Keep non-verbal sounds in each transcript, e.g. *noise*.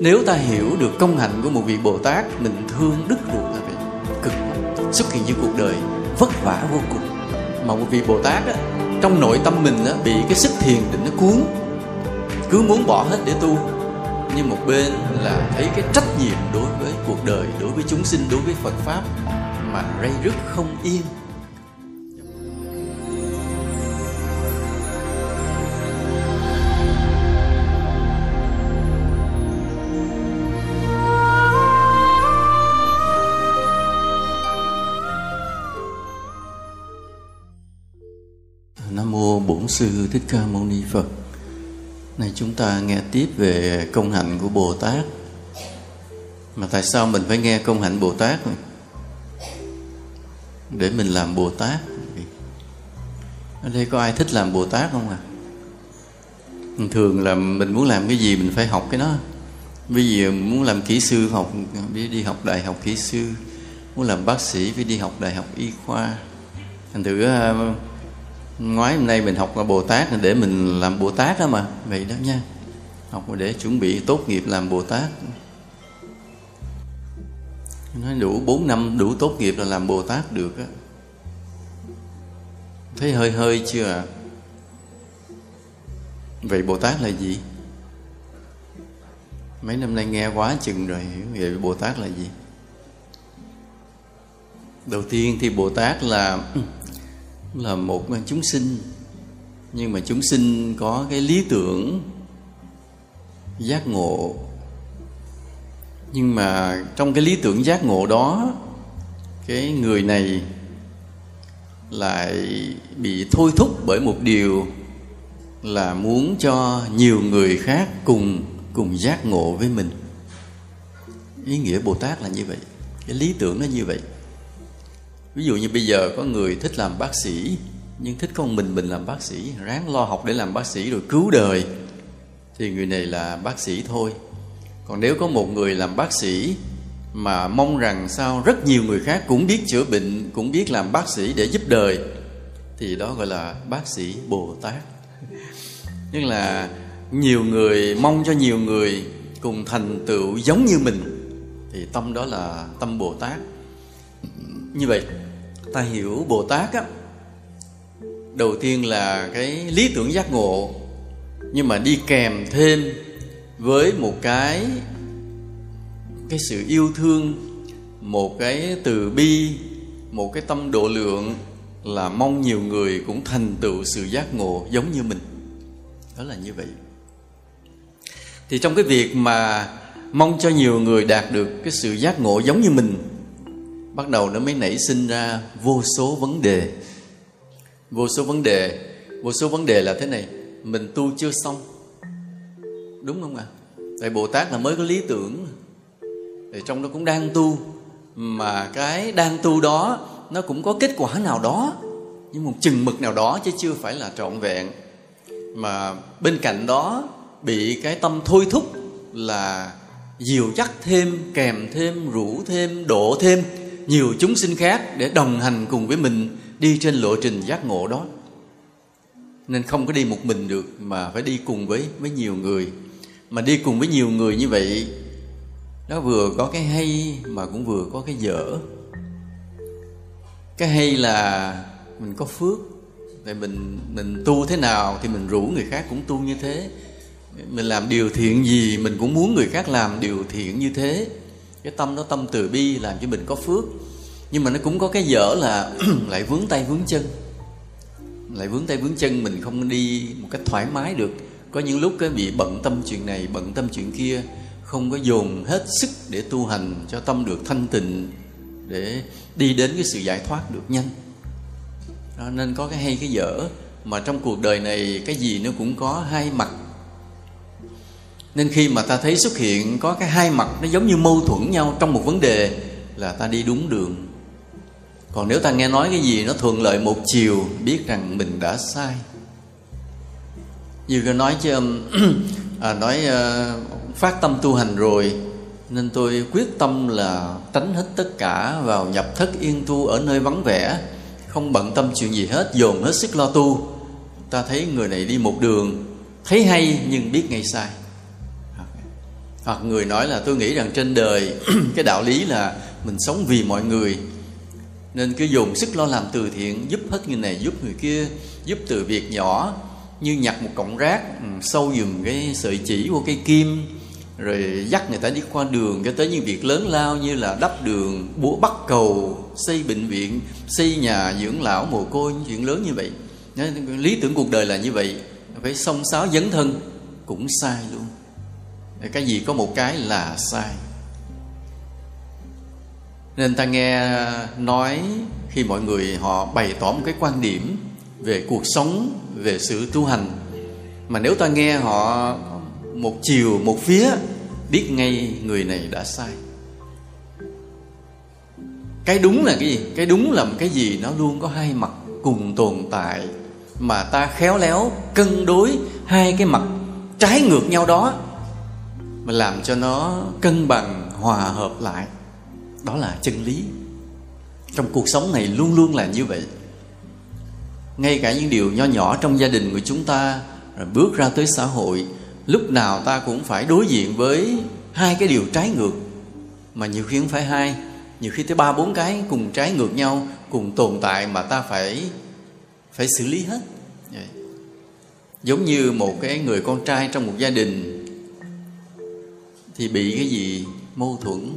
nếu ta hiểu được công hạnh của một vị bồ tát mình thương đức ruột là vậy. Cực xuất hiện dưới cuộc đời vất vả vô cùng. Mà một vị bồ tát á, trong nội tâm mình á, bị cái sức thiền định nó cuốn. Cứ muốn bỏ hết để tu. Nhưng một bên là thấy cái trách nhiệm đối với cuộc đời đối với chúng sinh đối với phật pháp mà rây rứt không yên. Sư Thích Ca Mâu Ni Phật. Này chúng ta nghe tiếp về công hạnh của Bồ Tát. Mà tại sao mình phải nghe công hạnh Bồ Tát này? Để mình làm Bồ Tát. Ở đây có ai thích làm Bồ Tát không à? Thường là mình muốn làm cái gì mình phải học cái đó. Ví dụ muốn làm kỹ sư học đi đi học đại học kỹ sư, muốn làm bác sĩ phải đi học đại học y khoa. Thành thử à, ngoái hôm nay mình học là bồ tát để mình làm bồ tát đó mà. Vậy đó nha. Học để chuẩn bị tốt nghiệp làm bồ tát. Nói đủ 4 năm đủ tốt nghiệp là làm bồ tát được á. Thấy hơi hơi chưa ạ? À? vậy bồ tát là gì? Mấy năm nay nghe quá chừng rồi, hiểu vậy bồ tát là gì? Đầu tiên thì bồ tát là là một chúng sinh. Nhưng mà chúng sinh có cái lý tưởng giác ngộ. Nhưng mà trong cái lý tưởng giác ngộ đó, cái người này lại bị thôi thúc bởi một điều là muốn cho nhiều người khác cùng cùng giác ngộ với mình. Ý nghĩa bồ tát là như vậy, cái lý tưởng nó như vậy ví dụ như bây giờ có người thích làm bác sĩ, nhưng thích con mình mình làm bác sĩ, ráng lo học để làm bác sĩ rồi cứu đời, thì người này là bác sĩ thôi. Còn nếu có một người làm bác sĩ mà mong rằng sao rất nhiều người khác cũng biết chữa bệnh, cũng biết làm bác sĩ để giúp đời, thì đó gọi là bác sĩ bồ tát. Tức là nhiều người mong cho nhiều người cùng thành tựu giống như mình, thì tâm đó là tâm bồ tát. Như vậy ta hiểu bồ tát á. Đầu tiên là cái lý tưởng giác ngộ, nhưng mà đi kèm thêm với một cái cái sự yêu thương, một cái từ bi, một cái tâm độ lượng là mong nhiều người cũng thành tựu sự giác ngộ giống như mình. Đó là như vậy. Thì trong cái việc mà mong cho nhiều người đạt được cái sự giác ngộ giống như mình bắt đầu nó mới nảy sinh ra vô số vấn đề. Vô số vấn đề. Vô số vấn đề là thế này. Mình tu chưa xong. Đúng không ạ? À? tại bồ tát là mới có lý tưởng. Thì trong đó cũng đang tu. Mà cái đang tu đó, nó cũng có kết quả nào đó. Nhưng một chừng mực nào đó chứ chưa phải là trọn vẹn. Mà bên cạnh đó, bị cái tâm thôi thúc là dìu dắt thêm, kèm thêm, rủ thêm độ thêm nhiều chúng sinh khác để đồng hành cùng với mình đi trên lộ trình giác ngộ đó. Nên không có đi một mình được, mà phải đi cùng với với nhiều người. Mà đi cùng với nhiều người như vậy, nó vừa có cái hay mà cũng vừa có cái dở. Cái hay là mình có phước tại mình mình tu thế nào thì mình rủ người khác cũng tu như thế. Mình làm điều thiện gì, mình cũng muốn người khác làm điều thiện như thế cái tâm đó tâm từ bi làm cho mình có phước. Nhưng mà nó cũng có cái dở là *clears throat* lại vướng tay vướng chân. Lại vướng tay vướng chân mình không đi một cách thoải mái được. Có những lúc cái bị bận tâm chuyện này bận tâm chuyện kia không có dồn hết sức để tu hành cho tâm được thanh tịnh để đi đến cái sự giải thoát được nhanh. Đó, nên có cái hay cái dở. Mà trong cuộc đời này cái gì nó cũng có hai mặt nên khi mà ta thấy xuất hiện có cái hai mặt nó giống như mâu thuẫn nhau trong một vấn đề là ta đi đúng đường. Còn nếu ta nghe nói cái gì nó thuận lợi một chiều biết rằng mình đã sai. Như cái nói chứ um, *clears throat* à, nói uh, phát tâm tu hành rồi nên tôi quyết tâm là tránh hết tất cả vào nhập thất yên tu ở nơi vắng vẻ không bận tâm chuyện gì hết dồn hết sức lo tu. Ta thấy người này đi một đường thấy hay nhưng biết ngay sai hoặc người nói là tôi nghĩ rằng trên đời *clears throat* cái đạo lý là mình sống vì mọi người. Nên cứ dùng sức lo làm từ thiện, giúp hết người này, giúp người kia, giúp từ việc nhỏ. Như nhặt một cọng rác ừ, sâu dùm cái sợi chỉ vô cây kim, rồi dắt người ta đi qua đường, cho tới những việc lớn lao như là đắp đường, búa bắt cầu, xây bệnh viện, xây nhà, dưỡng lão, mồ côi, những chuyện lớn như vậy. Lý tưởng cuộc đời là như vậy. Phải song sáo dấn thân, cũng sai luôn cái gì có một cái là sai. Nên ta nghe nói khi mọi người họ bày tỏ một cái quan điểm về cuộc sống, về sự tu hành. Mà nếu ta nghe họ một chiều, một phía, biết ngay người này đã sai. Cái đúng là cái gì? Cái đúng là một cái gì nó luôn có hai mặt cùng tồn tại mà ta khéo léo cân đối hai cái mặt trái ngược nhau đó mà làm cho nó cân bằng, hòa hợp lại. Đó là chân lý. Trong cuộc sống này luôn luôn là như vậy. Ngay cả những điều nho nhỏ trong gia đình của chúng ta, rồi bước ra tới xã hội, lúc nào ta cũng phải đối diện với hai cái điều trái ngược. Mà nhiều khi không phải hai, nhiều khi tới ba, bốn cái cùng trái ngược nhau, cùng tồn tại mà ta phải phải xử lý hết. Giống như một cái người con trai trong một gia đình thì bị cái gì? Mâu thuẫn.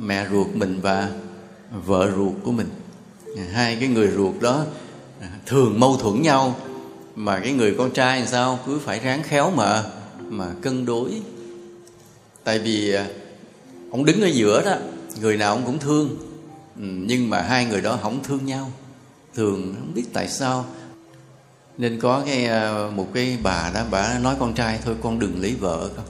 Mẹ ruột mình và vợ ruột của mình. Hai cái người ruột đó thường mâu thuẫn nhau, mà cái người con trai làm sao? Cứ phải ráng khéo mà mà cân đối. Tại vì à, ông đứng ở giữa đó, người nào ông cũng thương. Ừ, nhưng mà hai người đó không thương nhau. Thường không biết tại sao nên có cái ờ, một cái bà đó, bà nói con trai, thôi con đừng lấy vợ con.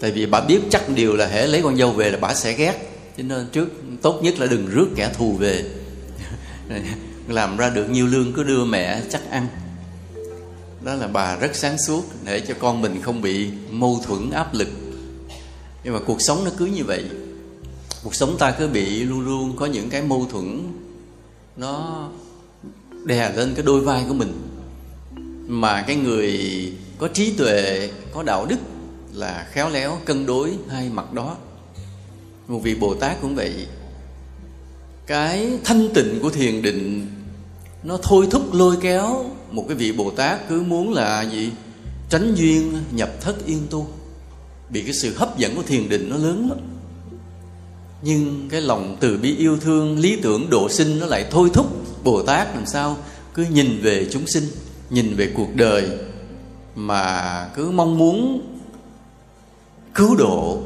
Tại vì bà biết chắc điều là hễ lấy con dâu về là bà sẽ ghét. Cho nên trước, tốt nhất là đừng rước kẻ thù về. *laughs* Làm ra được nhiều lương cứ đưa mẹ chắc ăn. Đó là bà rất sáng suốt, để cho con mình không bị mâu thuẫn áp lực. Nhưng mà cuộc sống nó cứ như vậy. Cuộc sống ta cứ bị luôn luôn có những cái mâu thuẫn. Nó đè lên cái đôi vai của mình. Mà cái người có trí tuệ, có đạo đức là khéo léo cân đối hai mặt đó. Một vị bồ tát cũng vậy. Cái thanh tịnh của thiền định, nó thôi thúc lôi kéo một cái vị bồ tát cứ muốn là gì? Tránh duyên, nhập thất yên tu. Bị cái sự hấp dẫn của thiền định nó lớn lắm nhưng cái lòng từ bi yêu thương, lý tưởng độ sinh nó lại thôi thúc bồ tát làm sao? Cứ nhìn về chúng sinh, nhìn về cuộc đời mà cứ mong muốn cứu độ,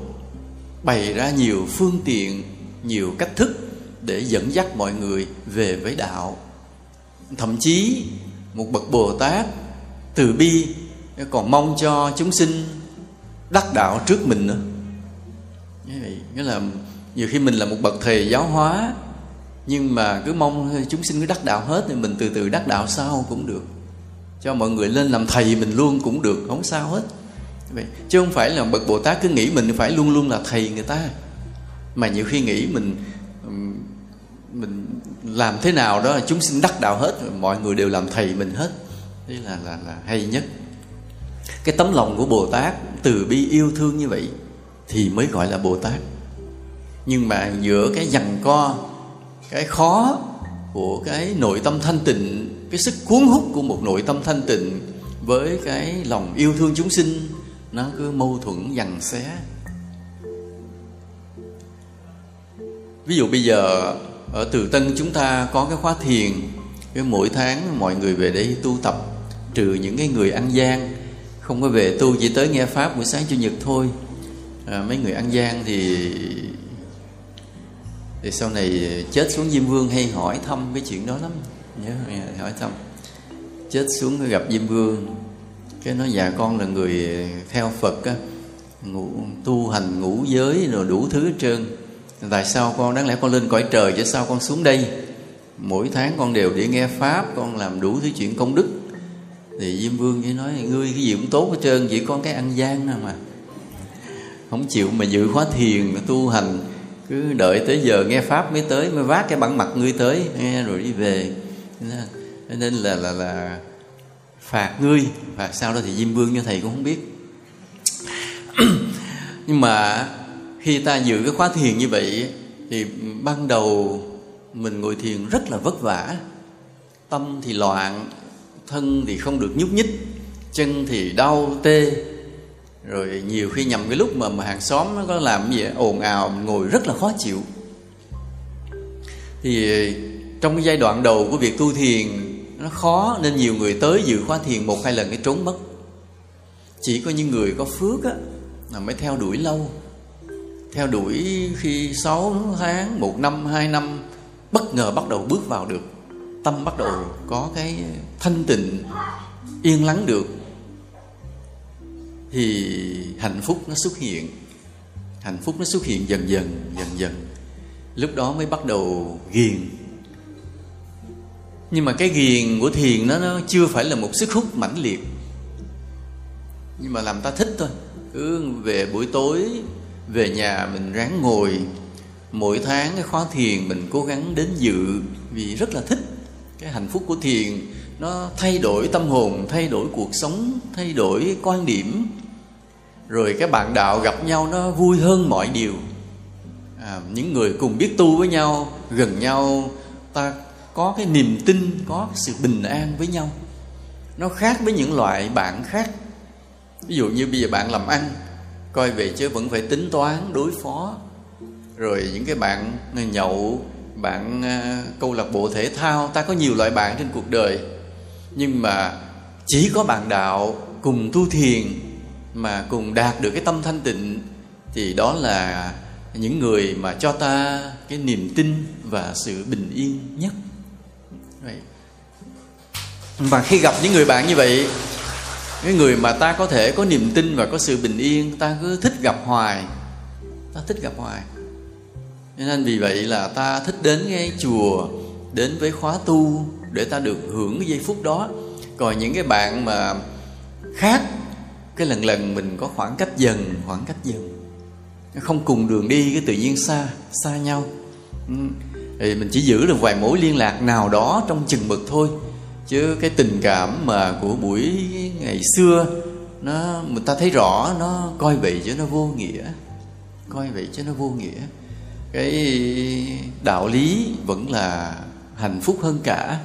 bày ra nhiều phương tiện, nhiều cách thức để dẫn dắt mọi người về với đạo. Thậm chí, một bậc bồ tát từ bi còn mong cho chúng sinh đắc đạo trước mình nữa. Như vậy, nghĩa là nhiều khi mình là một bậc thầy giáo hóa, nhưng mà cứ mong chúng sinh cứ đắc đạo hết thì mình từ từ đắc đạo sau cũng được. Cho mọi người lên làm thầy mình luôn cũng được, không sao hết. Vậy, chứ không phải là bậc bồ tát cứ nghĩ mình phải luôn luôn là thầy người ta. Mà nhiều khi nghĩ mình mình làm thế nào đó chúng sinh đắc đạo hết, mọi người đều làm thầy mình hết. Đây là là là hay nhất. Cái tấm lòng của bồ tát từ bi yêu thương như vậy thì mới gọi là bồ tát nhưng mà giữa cái dằn co cái khó của cái nội tâm thanh tịnh cái sức cuốn hút của một nội tâm thanh tịnh với cái lòng yêu thương chúng sinh nó cứ mâu thuẫn dằn xé. Ví dụ bây giờ ở từ tân chúng ta có cái khóa thiền cái mỗi tháng mọi người về đây tu tập trừ những cái người ăn gian không có về tu chỉ tới nghe pháp buổi sáng chủ nhật thôi. À, mấy người ăn gian thì thì sau này ờ, chết xuống diêm vương hay hỏi thăm cái chuyện đó lắm. Nhớ ờ, hỏi thăm. Chết xuống gặp diêm vương. Cái nói dạ con là người ờ, theo phật á. Ngủ, tu hành ngũ giới rồi đủ thứ hết trơn. Tại sao con đáng lẽ con lên cõi trời chứ sao con xuống đây? Mỗi tháng con đều đi nghe pháp con làm đủ thứ chuyện công đức. Thì diêm vương chỉ nói ngươi cái gì cũng tốt hết trơn chỉ con cái ăn gian nào mà. Không chịu mà giữ khóa thiền tu hành cứ đợi tới giờ nghe pháp mới tới, mới vác cái bản mặt ngươi tới. Nghe rồi đi về. Nên là là là phạt ngươi. Phạt sau đó thì diêm vương như thầy cũng không biết. *clears throat* Nhưng mà khi ta giữ cái khóa thiền như vậy, thì ban đầu mình ngồi thiền rất là vất vả. Tâm thì loạn, thân thì không được nhúc nhích, chân thì đau tê rồi nhiều khi nhầm cái lúc mà, mà hàng xóm nó có làm gì ồn ào ngồi rất là khó chịu. Thì ờ, trong cái giai đoạn đầu của việc tu thiền nó khó nên nhiều người tới dự khóa thiền một hai lần cái trốn mất. Chỉ có những người có phước á là mới theo đuổi lâu. Theo đuổi khi 6 tháng, một năm, hai năm bất ngờ bắt đầu bước vào được. Tâm bắt đầu có cái thanh tịnh yên lắng được thì hạnh phúc nó xuất hiện. Hạnh phúc nó xuất hiện dần dần dần dần. Lúc đó mới bắt đầu ghiền. Nhưng mà cái ghiền của thiền nó, nó chưa phải là một sức hút mãnh liệt. Nhưng mà làm ta thích thôi. Cứ về buổi tối về nhà mình ráng ngồi. Mỗi tháng cái khóa thiền mình cố gắng đến dự vì rất là thích. Cái hạnh phúc của thiền nó thay đổi tâm hồn thay đổi cuộc sống thay đổi quan điểm rồi các bạn đạo gặp nhau nó vui hơn mọi điều. À, những người cùng biết tu với nhau gần nhau ta có cái niềm tin có cái sự bình an với nhau. Nó khác với những loại bạn khác. Ví dụ như bây giờ bạn làm ăn coi về chứ vẫn phải tính toán đối phó. Rồi những cái bạn nhậu bạn à, câu lạc bộ thể thao ta có nhiều loại bạn trên cuộc đời. Nhưng mà chỉ có bạn đạo cùng tu thiền mà cùng đạt được cái tâm thanh tịnh, thì đó là những người mà cho ta cái niềm tin và sự bình yên nhất. Vậy. Và khi gặp những người bạn như vậy, cái người mà ta có thể có niềm tin và có sự bình yên, ta cứ thích gặp hoài. Ta thích gặp hoài. Nên vì vậy là ta thích đến cái chùa, đến với khóa tu để ta được hưởng cái giây phút đó. Còn những cái bạn mà khác cái lần lần mình có khoảng cách dần, khoảng cách dần. Không cùng đường đi, cái tự nhiên xa xa nhau. Ừ. Thì mình chỉ giữ được vài mối liên lạc nào đó trong chừng mực thôi. Chứ cái tình cảm mà của buổi ngày xưa, nó người ta thấy rõ, nó coi vậy chứ nó vô nghĩa. Coi vậy chứ nó vô nghĩa. Cái đạo lý vẫn là hạnh phúc hơn cả.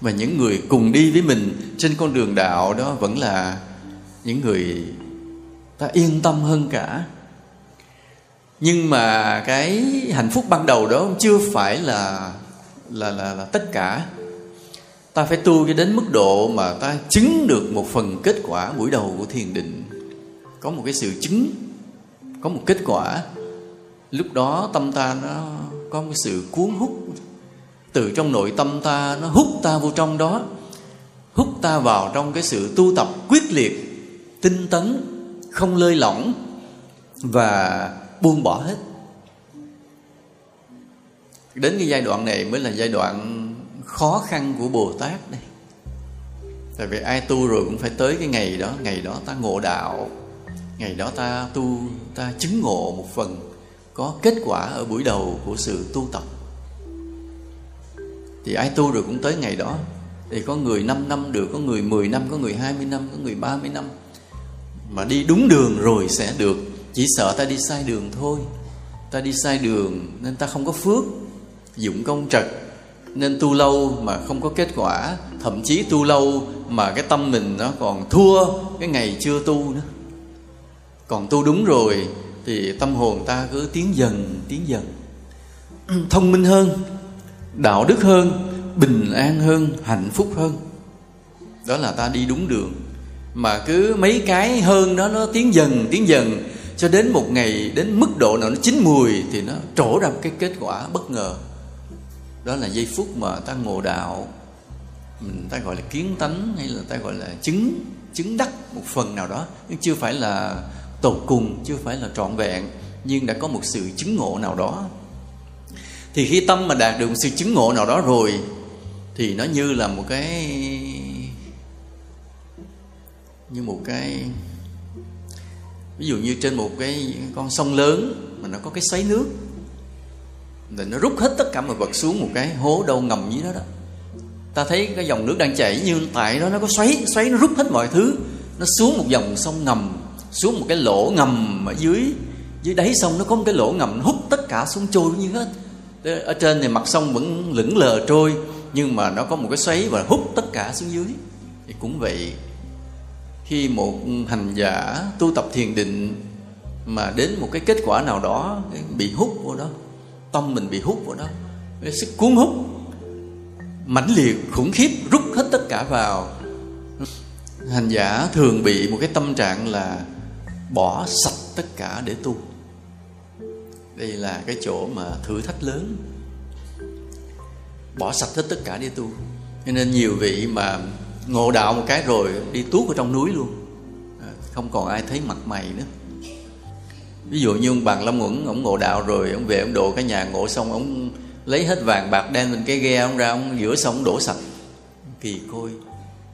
Và những người cùng đi với mình trên con đường đạo đó vẫn là những người ta yên tâm hơn cả. Nhưng mà cái hạnh phúc ban đầu đó chưa phải là là là, là tất cả. Ta phải tu cho đến mức độ mà ta chứng được một phần kết quả buổi đầu của thiền định. Có một cái sự chứng có một kết quả. Lúc đó tâm ta nó có một sự cuốn hút. Từ trong nội tâm ta nó hút ta vô trong đó hút ta vào trong cái sự tu tập quyết liệt tinh tấn, không lơi lỏng và buông bỏ hết. Đến cái giai đoạn này mới là giai đoạn khó khăn của bồ tát đây. Tại vì ai tu rồi cũng phải tới cái ngày đó ngày đó ta ngộ đạo, ngày đó ta tu, ta chứng ngộ một phần, có kết quả ở buổi đầu của sự tu tập. Thì ai tu rồi cũng tới ngày đó. Thì có người 5 năm được, có người 10 năm, có người 20 năm, có người 30 năm mà đi đúng đường rồi sẽ được. Chỉ sợ ta đi sai đường thôi. Ta đi sai đường nên ta không có phước, dụng công trật. Nên tu lâu mà không có kết quả. Thậm chí tu lâu mà cái tâm mình nó còn thua cái ngày chưa tu nữa. Còn tu đúng rồi thì tâm hồn ta cứ tiến dần tiến dần. *clears throat* Thông minh hơn, đạo đức hơn, bình an hơn, hạnh phúc hơn. Đó là ta đi đúng đường mà cứ mấy cái hơn đó, nó tiến dần tiến dần, cho đến một ngày, đến mức độ nào nó chín mùi thì nó trổ ra một cái kết quả bất ngờ. Đó là giây phút mà ta ngộ đạo. Mình, ta gọi là kiến tánh hay là ta gọi là chứng chứng đắc một phần nào đó. Nhưng chưa phải là tột cùng, chưa phải là trọn vẹn, nhưng đã có một sự chứng ngộ nào đó. Thì khi tâm mà đạt được một sự chứng ngộ nào đó rồi, thì nó như là một cái như một cái, ví dụ như trên một cái con sông lớn mà nó có cái xoáy nước thì nó rút hết tất cả mọi vật xuống một cái hố đâu ngầm dưới đó đó. Ta thấy cái dòng nước đang chảy nhưng tại đó nó có xoáy xoáy nó rút hết mọi thứ, nó xuống một dòng sông ngầm, xuống một cái lỗ ngầm ở dưới dưới đáy sông, nó có một cái lỗ ngầm hút tất cả xuống trôi như hết. Ở trên thì mặt sông vẫn lững lờ trôi nhưng mà nó có một cái xoáy và hút tất cả xuống dưới. Thì cũng vậy khi một hành giả tu tập thiền định mà đến một cái kết quả nào đó, bị hút vô đó, tâm mình bị hút vô đó, cái sức cuốn hút mãnh liệt, khủng khiếp, rút hết tất cả vào. Hành giả thường bị một cái tâm trạng là bỏ sạch tất cả để tu. Đây là cái chỗ mà thử thách lớn. Bỏ sạch hết tất cả để tu. Cho nên nhiều vị mà ngộ đạo một cái rồi đi tuốt ở trong núi luôn. À, không còn ai thấy mặt mày nữa. Ví dụ như ông bằng lâm nguẩn ông ngộ đạo rồi, ông về ông độ cái nhà, ngộ xong ông lấy hết vàng bạc đem lên cái ghe ông ra, ông giữa sông ông đổ sạch. Kỳ côi,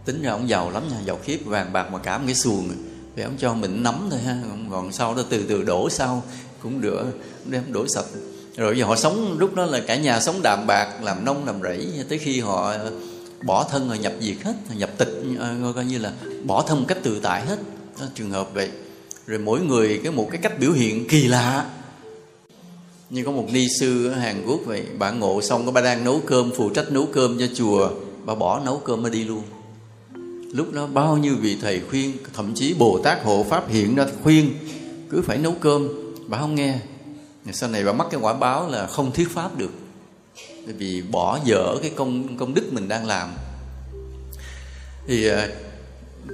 tính ra ông giàu lắm nha, giàu khiếp, vàng bạc mà cả một cái xuồng. Thì ông cho mình nắm thôi ha còn sau đó từ từ đổ sau, cũng được đem đổ sạch. Rồi giờ họ sống, lúc đó là cả nhà sống đạm bạc, làm nông làm rẫy, tới khi họ bỏ thân rồi nhập diệt hết nhập tịch ờ, coi như là bỏ thân một cách tự tại hết. Đó, trường hợp vậy. Rồi mỗi người cái một cái cách biểu hiện kỳ lạ. Như có một ni sư ở Hàn Quốc vậy bà ngộ xong có bà đang nấu cơm phụ trách nấu cơm cho chùa bà bỏ nấu cơm mà đi luôn. Lúc đó bao nhiêu vị thầy khuyên thậm chí Bồ Tát hộ pháp hiện ra khuyên cứ phải nấu cơm. Bà không nghe. Sau này bà mắc cái quả báo là không thuyết pháp được bởi vì bỏ dở cái công công đức mình đang làm. Thì à,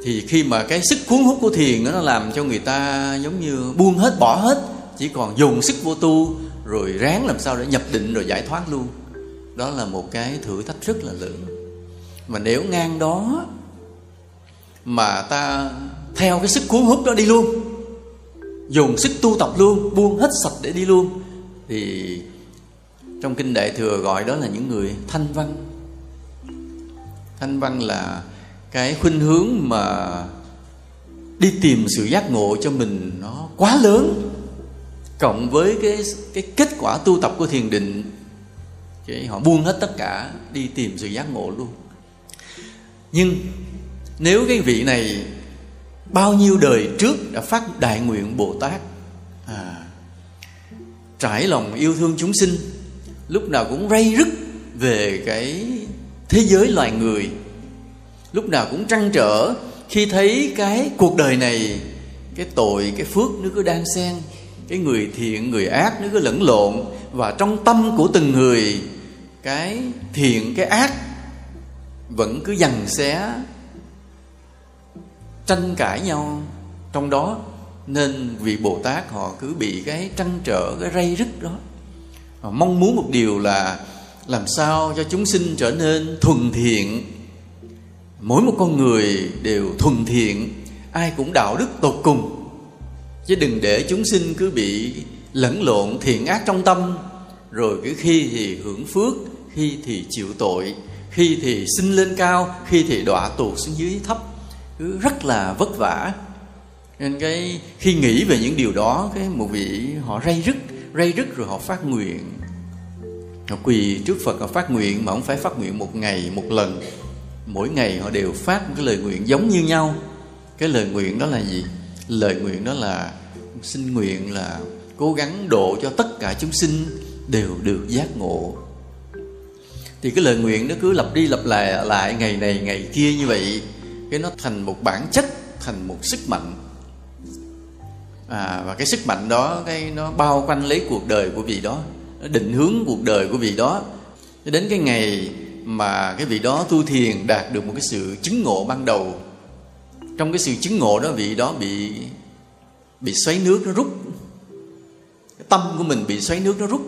thì khi mà cái sức cuốn hút của thiền nó làm cho người ta giống như buông hết, bỏ hết, chỉ còn dùng sức vô tu, rồi ráng làm sao để nhập định rồi giải thoát luôn. Đó là một cái thử thách rất là lớn. Mà nếu ngang đó mà ta theo cái sức cuốn hút đó đi luôn, dùng sức tu tập luôn, buông hết sạch để đi luôn, thì trong kinh đại thừa gọi đó là những người thanh văn. Thanh văn là cái khuynh hướng mà đi tìm sự giác ngộ cho mình nó quá lớn cộng với cái cái kết quả tu tập của thiền định. Cái họ buông hết tất cả đi tìm sự giác ngộ luôn. Nhưng nếu cái vị này bao nhiêu đời trước đã phát đại nguyện bồ tát à, trải lòng yêu thương chúng sinh lúc nào cũng ray rứt về cái thế giới loài người. Lúc nào cũng trăn trở khi thấy cái cuộc đời này, cái tội, cái phước nó cứ đang xen, cái người thiện, người ác nó cứ lẫn lộn và trong tâm của từng người, cái thiện, cái ác vẫn cứ dằn xé, tranh cãi nhau. Trong đó, nên vị bồ tát họ cứ bị cái trăn trở, cái ray rứt đó. Ờ, mong muốn một điều là làm sao cho chúng sinh trở nên thuần thiện. Mỗi một con người đều thuần thiện, ai cũng đạo đức tột cùng. Chứ đừng để chúng sinh cứ bị lẫn lộn thiện ác trong tâm. Rồi cứ khi thì hưởng phước, khi thì chịu tội, khi thì sinh lên cao, khi thì đọa tụt xuống dưới thấp. Cứ rất là vất vả. Nên cái khi nghĩ về những điều đó, cái một vị họ ray rứt rây rứt rồi họ phát nguyện. Họ quỳ trước phật, họ phát nguyện mà không phải phát nguyện một ngày, một lần. Mỗi ngày họ đều phát một cái lời nguyện giống như nhau. Cái lời nguyện đó là gì? Lời nguyện đó là xin nguyện là cố gắng độ cho tất cả chúng sinh đều được giác ngộ. Thì cái lời nguyện nó cứ lặp đi lặp lại lại ngày này, ngày kia như vậy. Cái nó thành một bản chất, thành một sức mạnh à, và cái sức mạnh đó cái nó bao quanh lấy cuộc đời của vị đó nó định hướng cuộc đời của vị đó. Cho đến cái ngày mà cái vị đó tu thiền đạt được một cái sự chứng ngộ ban đầu trong cái sự chứng ngộ đó vị đó bị bị xoáy nước nó rút. Cái tâm của mình bị xoáy nước nó rút.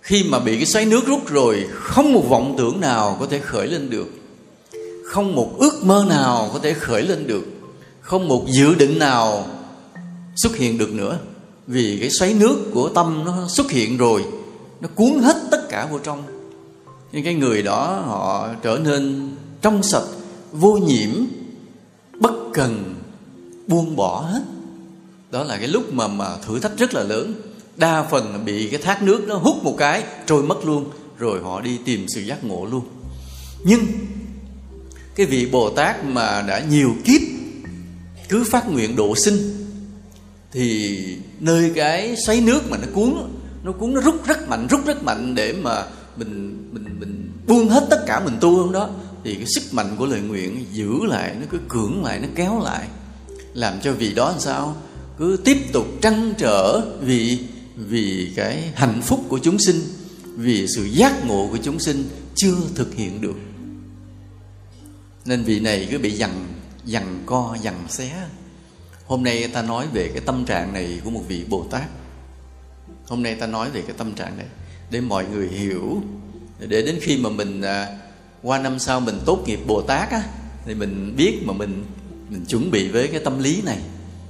Khi mà bị cái xoáy nước rút rồi không một vọng tưởng nào có thể khởi lên được. Không một ước mơ nào có thể khởi lên được. Không một dự định nào xuất hiện được nữa. Vì cái xoáy nước của tâm nó xuất hiện rồi, nó cuốn hết tất cả vô trong. Nhưng cái người đó họ trở nên trong sạch, vô nhiễm, bất cần, buông bỏ hết. Đó là cái lúc mà mà thử thách rất là lớn. Đa phần bị cái thác nước nó hút một cái, trôi mất luôn, rồi họ đi tìm sự giác ngộ luôn. Nhưng cái vị bồ tát mà đã nhiều kiếp cứ phát nguyện độ sinh thì nơi cái xoáy nước mà nó cuốn nó cuốn, nó rút rất mạnh, rút rất mạnh để mà mình mình mình buông hết tất cả mình tu không đó, thì cái sức mạnh của lời nguyện giữ lại, nó cứ cưỡng lại, nó kéo lại. Làm cho vì đó làm sao? Cứ tiếp tục trăn trở vì vì cái hạnh phúc của chúng sinh, vì sự giác ngộ của chúng sinh chưa thực hiện được. Nên vị này cứ bị dằn dằn co, dằn xé hôm nay ta nói về cái tâm trạng này của một vị bồ tát. Hôm nay ta nói về cái tâm trạng này để mọi người hiểu. Để đến khi mà mình à, qua năm sau mình tốt nghiệp bồ tát á thì mình biết mà mình mình chuẩn bị với cái tâm lý này.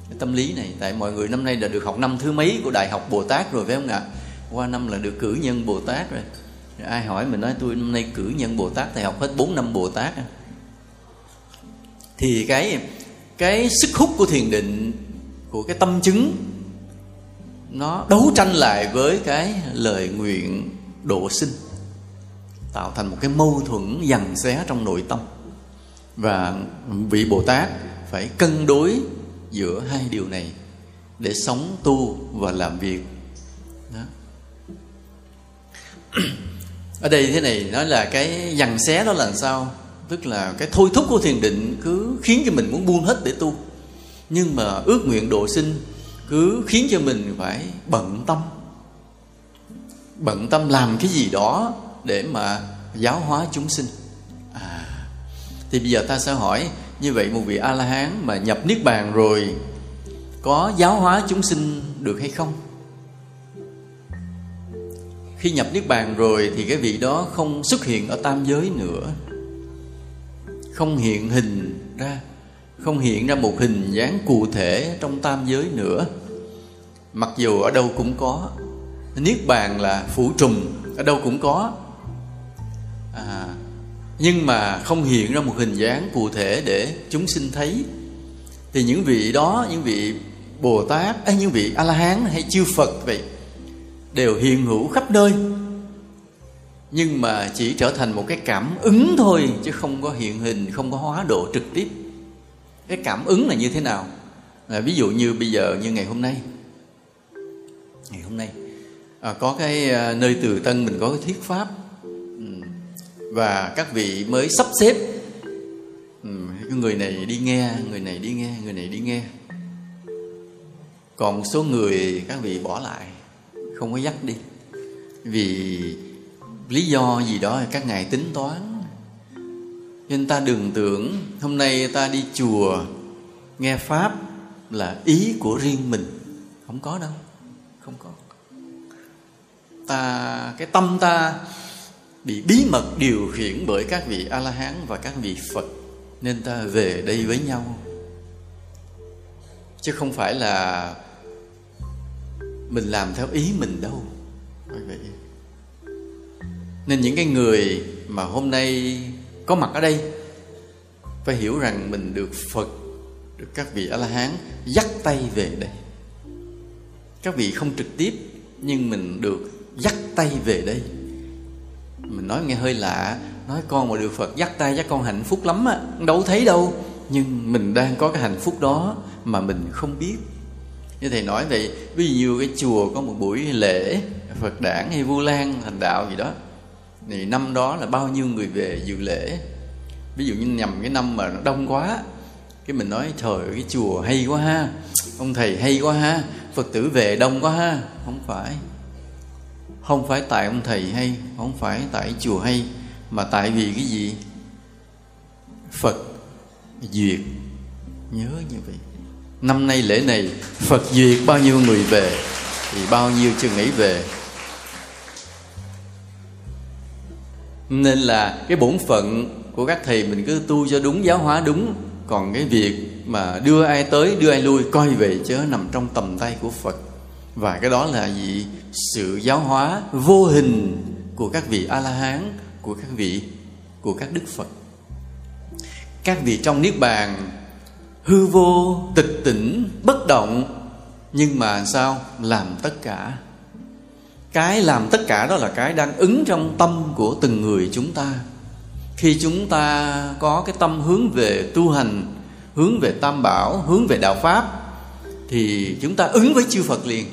Cái tâm lý này tại mọi người năm nay đã được học năm thứ mấy của đại học bồ tát rồi phải không ạ? Qua năm là được cử nhân bồ tát rồi. Ai hỏi mình nói tôi năm nay cử nhân bồ tát thì học hết 4 năm bồ tát thì cái cái sức hút của thiền định, của cái tâm chứng, nó đấu tranh lại với cái lời nguyện độ sinh, tạo thành một cái mâu thuẫn dằn xé trong nội tâm. Và vị bồ tát phải cân đối giữa hai điều này để sống, tu và làm việc. Đó. *clears throat* ở đây thế này, nói là cái dằn xé đó là sao? Tức là cái thôi thúc của thiền định cứ khiến cho mình muốn buông hết để tu. Nhưng mà ước nguyện độ sinh cứ khiến cho mình phải bận tâm. Bận tâm làm cái gì đó để mà giáo hóa chúng sinh. À, thì bây giờ ta sẽ hỏi như vậy một vị a la hán mà nhập niết bàn rồi có giáo hóa chúng sinh được hay không? Khi nhập niết bàn rồi thì cái vị đó không xuất hiện ở tam giới nữa không hiện hình ra không hiện ra một hình dáng cụ thể trong tam giới nữa. Mặc dù ở đâu cũng có niết bàn là phủ trùm ở đâu cũng có. À, nhưng mà không hiện ra một hình dáng cụ thể để chúng sinh thấy. Thì những vị đó những vị bồ tát ấy những vị a la hán hay chư phật vậy đều hiện hữu khắp nơi nhưng mà chỉ trở thành một cái cảm ứng thôi chứ không có hiện hình không có hóa độ trực tiếp. Cái cảm ứng là như thế nào? À, ví dụ như bây giờ như ngày hôm nay. Ngày hôm nay à, có cái à, nơi từ tân mình có cái thuyết pháp. Ừ. và các vị mới sắp xếp. Ừ, người này đi nghe người này đi nghe người này đi nghe. Còn một số người các vị bỏ lại không có dắt đi. Vì lý do gì đó các ngài tính toán. Nên ta đừng tưởng hôm nay ta đi chùa, nghe pháp là ý của riêng mình. Không có đâu, không có. Ta, cái tâm ta bị bí mật điều khiển bởi các vị a la hán và các vị phật, nên ta về đây với nhau. Chứ không phải là mình làm theo ý mình đâu vậy nên những cái người mà hôm nay có mặt ở đây phải hiểu rằng mình được phật, được các vị a la hán dắt tay về đây. Các vị không trực tiếp, nhưng mình được dắt tay về đây. Mình nói nghe hơi lạ, nói con mà được phật dắt tay dắt con hạnh phúc lắm á, đâu thấy đâu. Nhưng mình đang có cái hạnh phúc đó mà mình không biết. Như thầy nói vậy, ví dụ cái chùa có một buổi lễ, phật đản hay vu lan thành đạo gì đó thì năm đó là bao nhiêu người về dự lễ? Ví dụ như nhầm cái năm mà nó đông quá, cái mình nói, trời cái chùa hay quá ha, ông thầy hay quá ha, phật tử về đông quá ha. Không phải. Không phải tại ông thầy hay, không phải tại chùa hay, mà tại vì cái gì? Phật duyệt. Nhớ như vậy. Năm nay lễ này phật duyệt bao nhiêu người về, thì bao nhiêu chừng ấy về? Nên là cái bổn phận của các thầy mình cứ tu cho đúng, giáo hóa đúng. Còn cái việc mà đưa ai tới, đưa ai lui, coi về chớ nằm trong tầm tay của phật. Và cái đó là gì sự giáo hóa vô hình của các vị a la hán của các vị, của các đức phật. Các vị trong niết bàn hư vô, tịch tỉnh, bất động, nhưng mà sao? Làm tất cả cái làm tất cả đó là cái đang ứng trong tâm của từng người chúng ta. Khi chúng ta có cái tâm hướng về tu hành, hướng về tam bảo, hướng về đạo pháp, thì chúng ta ứng với chư phật liền.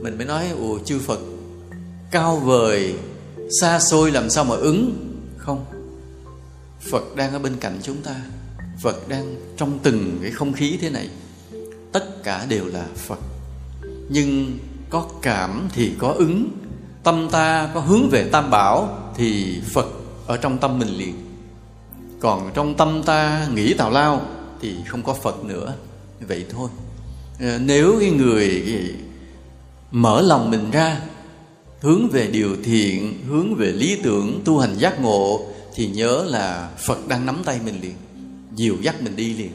Mình mới nói, ồ, chư phật, cao vời, xa xôi làm sao mà ứng? Không. Phật đang ở bên cạnh chúng ta. Phật đang trong từng cái không khí thế này. Tất cả đều là phật. Nhưng có cảm thì có ứng. Tâm ta có hướng về tam bảo thì phật ở trong tâm mình liền. Còn trong tâm ta nghĩ tào lao thì không có phật nữa. Vậy thôi. Ờ, nếu cái người mở lòng mình ra, hướng về điều thiện, hướng về lý tưởng, tu hành giác ngộ thì nhớ là phật đang nắm tay mình liền, dìu dắt mình đi liền.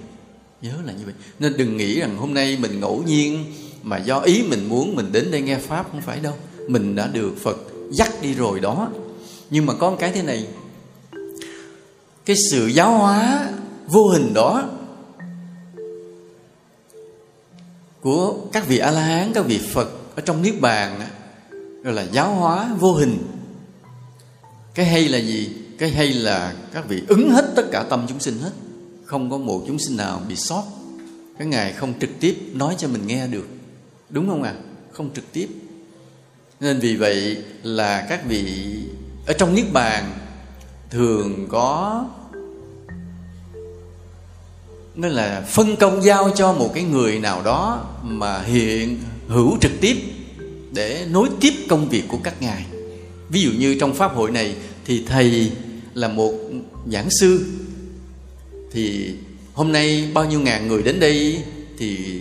Nhớ là như vậy. Nên đừng nghĩ rằng hôm nay mình ngẫu nhiên mà do ý mình muốn mình đến đây nghe pháp không phải đâu. Mình đã được phật dắt đi rồi đó. Nhưng mà có một cái thế này, cái sự giáo hóa vô hình đó của các vị a la hán các vị phật ở trong niết bàn gọi là giáo hóa vô hình. Cái hay là gì? Cái hay là các vị ứng hết tất cả tâm chúng sinh hết. Không có một chúng sinh nào bị sót. Cái ngài không trực tiếp nói cho mình nghe được đúng không ạ? À? không trực tiếp. Nên vì vậy là các vị ở trong niết bàn thường có nó là phân công giao cho một cái người nào đó mà hiện hữu trực tiếp để nối tiếp công việc của các ngài. Ví dụ như trong pháp hội này thì thầy là một giảng sư. Thì hôm nay bao nhiêu ngàn người đến đây thì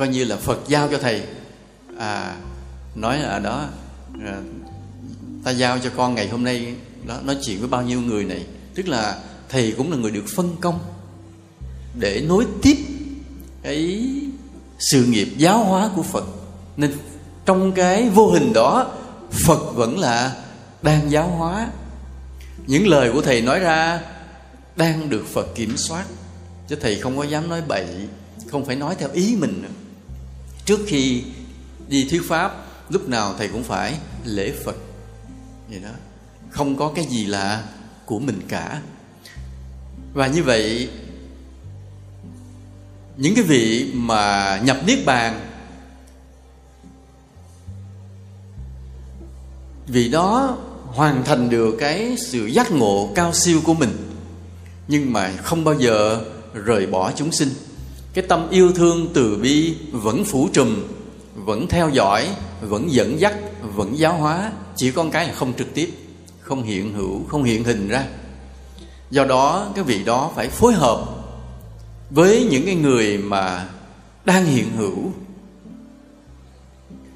coi như là phật giao cho thầy. À nói là đó à, ta giao cho con ngày hôm nay đó nói chuyện với bao nhiêu người này. Tức là thầy cũng là người được phân công để nối tiếp cái sự nghiệp giáo hóa của phật. Nên trong cái vô hình đó phật vẫn là đang giáo hóa. Những lời của thầy nói ra đang được phật kiểm soát. Chứ thầy không có dám nói bậy không phải nói theo ý mình nữa trước khi đi thuyết pháp, lúc nào thầy cũng phải lễ phật. Vậy đó. Không có cái gì là của mình cả. Và như vậy, những cái vị mà nhập niết bàn, vì đó hoàn thành được cái sự giác ngộ cao siêu của mình, nhưng mà không bao giờ rời bỏ chúng sinh cái tâm yêu thương từ bi vẫn phủ trùm, vẫn theo dõi, vẫn dẫn dắt, vẫn giáo hóa. Chỉ con cái là không trực tiếp, không hiện hữu, không hiện hình ra. Do đó, cái vị đó phải phối hợp với những cái người mà đang hiện hữu.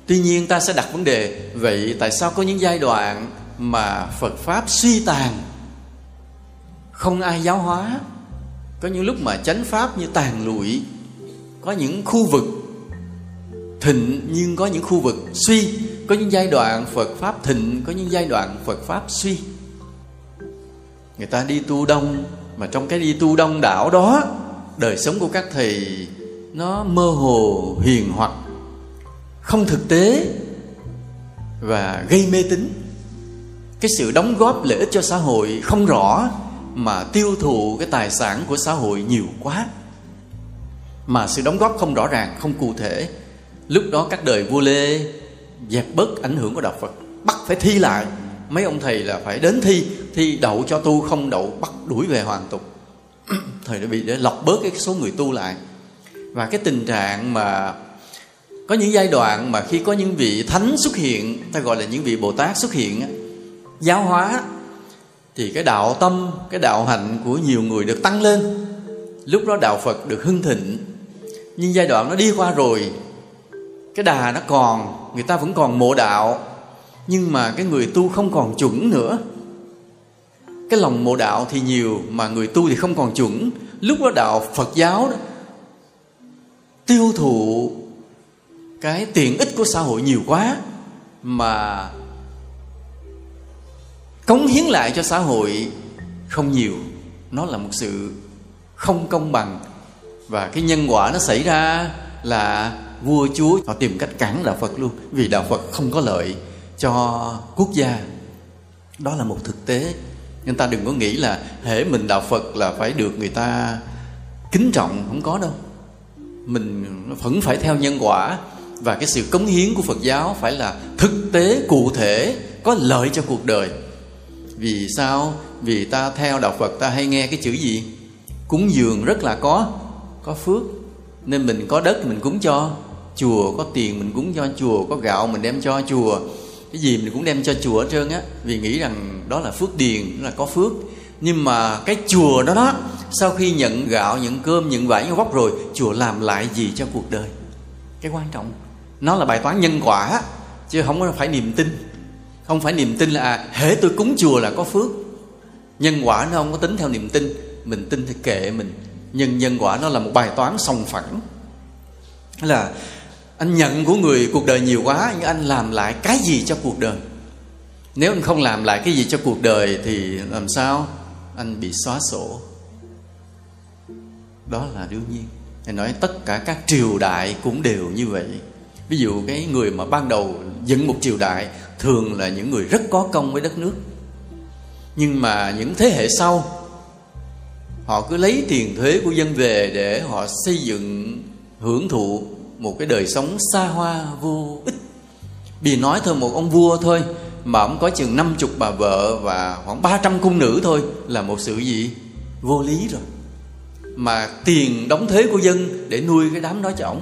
Tuy nhiên ta sẽ đặt vấn đề, vậy tại sao có những giai đoạn mà phật pháp suy tàn, không ai giáo hóa? Có những lúc mà chánh pháp như tàn lụi, có những khu vực thịnh nhưng có những khu vực suy. Có những giai đoạn phật pháp thịnh, có những giai đoạn phật pháp suy. Người ta đi tu đông, mà trong cái đi tu đông đảo đó, đời sống của các thầy nó mơ hồ, hiền hoặc, không thực tế và gây mê tín. Cái sự đóng góp lợi ích cho xã hội không rõ mà tiêu thụ cái tài sản của xã hội nhiều quá. Mà sự đóng góp không rõ ràng, không cụ thể. Lúc đó các đời vua lê dẹp bớt ảnh hưởng của đạo phật, bắt phải thi lại. Mấy ông thầy là phải đến thi thi đậu cho tu, không đậu bắt đuổi về hoàn tục. *clears throat* Thời đã bị để lọc bớt cái số người tu lại. Và cái tình trạng mà có những giai đoạn mà khi có những vị thánh xuất hiện, ta gọi là những vị bồ tát xuất hiện giáo hóa thì cái đạo tâm, cái đạo hạnh của nhiều người được tăng lên. Lúc đó đạo phật được hưng thịnh. Nhưng giai đoạn nó đi qua rồi, cái đà nó còn, người ta vẫn còn mộ đạo. Nhưng mà cái người tu không còn chuẩn nữa. Cái lòng mộ đạo thì nhiều, mà người tu thì không còn chuẩn. Lúc đó đạo phật giáo đó, tiêu thụ cái tiện ích của xã hội nhiều quá, mà cống hiến lại cho xã hội không nhiều, nó là một sự không công bằng. Và cái nhân quả nó xảy ra là vua chúa, họ tìm cách cản đạo phật luôn, vì đạo phật không có lợi cho quốc gia. Đó là một thực tế. Nên ta đừng có nghĩ là hễ mình đạo phật là phải được người ta kính trọng, không có đâu. Mình vẫn phải theo nhân quả. Và cái sự cống hiến của phật giáo phải là thực tế, cụ thể, có lợi cho cuộc đời vì sao? Vì ta theo đạo phật, ta hay nghe cái chữ gì? Cúng dường rất là có có phước. Nên mình có đất mình cúng cho, chùa có tiền mình cúng cho, chùa có gạo mình đem cho, chùa cái gì mình cũng đem cho chùa hết trơn á. Vì nghĩ rằng đó là phước điền, đó là có phước. Nhưng mà cái chùa đó đó, sau khi nhận gạo, nhận cơm, nhận vải, nhận vóc rồi, chùa làm lại gì cho cuộc đời? Cái quan trọng, nó là bài toán nhân quả chứ không phải niềm tin không phải niềm tin là à, hễ tôi cúng chùa là có phước. Nhân quả nó không có tính theo niềm tin. Mình tin thì kệ mình. Nhưng nhân quả nó là một bài toán sòng phẳng. Là anh nhận của người cuộc đời nhiều quá nhưng anh làm lại cái gì cho cuộc đời? Nếu anh không làm lại cái gì cho cuộc đời thì làm sao? Anh bị xóa sổ. Đó là đương nhiên. Thầy nói tất cả các triều đại cũng đều như vậy. Ví dụ cái người mà ban đầu dựng một triều đại thường là những người rất có công với đất nước. Nhưng mà những thế hệ sau, họ cứ lấy tiền thuế của dân về để họ xây dựng, hưởng thụ một cái đời sống xa hoa vô ích. Vì nói thôi một ông vua thôi, mà ông có chừng năm chục bà vợ và khoảng 300 cung nữ thôi là một sự gì? Vô lý rồi. Mà tiền đóng thuế của dân để nuôi cái đám đó cho ông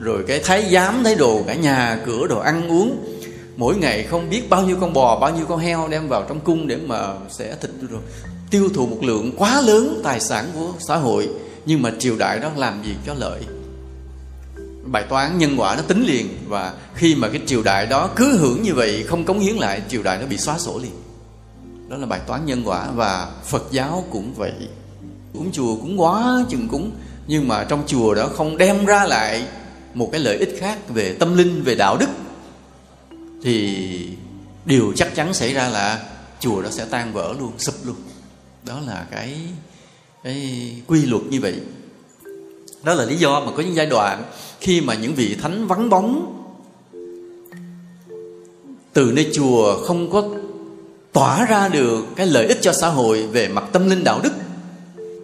rồi cái thái giám, thái đồ cả nhà, cửa đồ ăn uống mỗi ngày không biết bao nhiêu con bò, bao nhiêu con heo đem vào trong cung để mà sẽ thịt rồi. Tiêu thụ một lượng quá lớn tài sản của xã hội, nhưng mà triều đại đó làm gì cho lợi? Bài toán nhân quả nó tính liền, và khi mà cái triều đại đó cứ hưởng như vậy, không cống hiến lại, triều đại nó bị xóa sổ liền. Đó là bài toán nhân quả, và phật giáo cũng vậy. Cúng chùa cũng quá chừng cúng nhưng mà trong chùa đó không đem ra lại một cái lợi ích khác về tâm linh, về đạo đức thì điều chắc chắn xảy ra là chùa đó sẽ tan vỡ luôn, sụp luôn. Đó là cái cái quy luật như vậy. Đó là lý do mà có những giai đoạn khi mà những vị thánh vắng bóng, từ nơi chùa không có tỏa ra được cái lợi ích cho xã hội về mặt tâm linh đạo đức,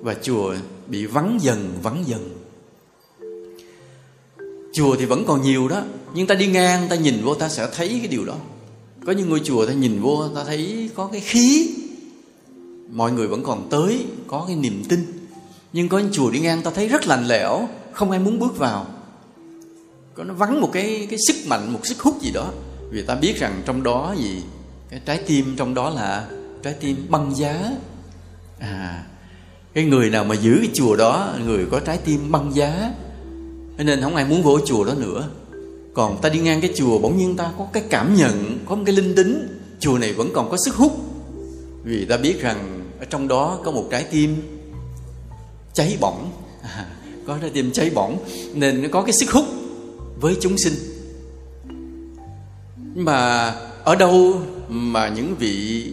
và chùa bị vắng dần vắng dần. Chùa thì vẫn còn nhiều đó nhưng ta đi ngang, ta nhìn vô, ta sẽ thấy cái điều đó. Có những ngôi chùa ta nhìn vô, ta thấy có cái khí. Mọi người vẫn còn tới, có cái niềm tin. Nhưng có những chùa đi ngang, ta thấy rất lạnh lẽo, không ai muốn bước vào. Có nó vắng một cái cái sức mạnh, một sức hút gì đó. Vì ta biết rằng trong đó gì? Cái trái tim trong đó là trái tim băng giá. À cái người nào mà giữ cái chùa đó, người có trái tim băng giá. Nên không ai muốn vô chùa đó nữa còn ta đi ngang cái chùa bỗng nhiên ta có cái cảm nhận có một cái linh tính. Chùa này vẫn còn có sức hút. Vì ta biết rằng ở trong đó có một trái tim cháy bỏng. À, có trái tim cháy bỏng nên nó có cái sức hút với chúng sinh. Mà ở đâu mà những vị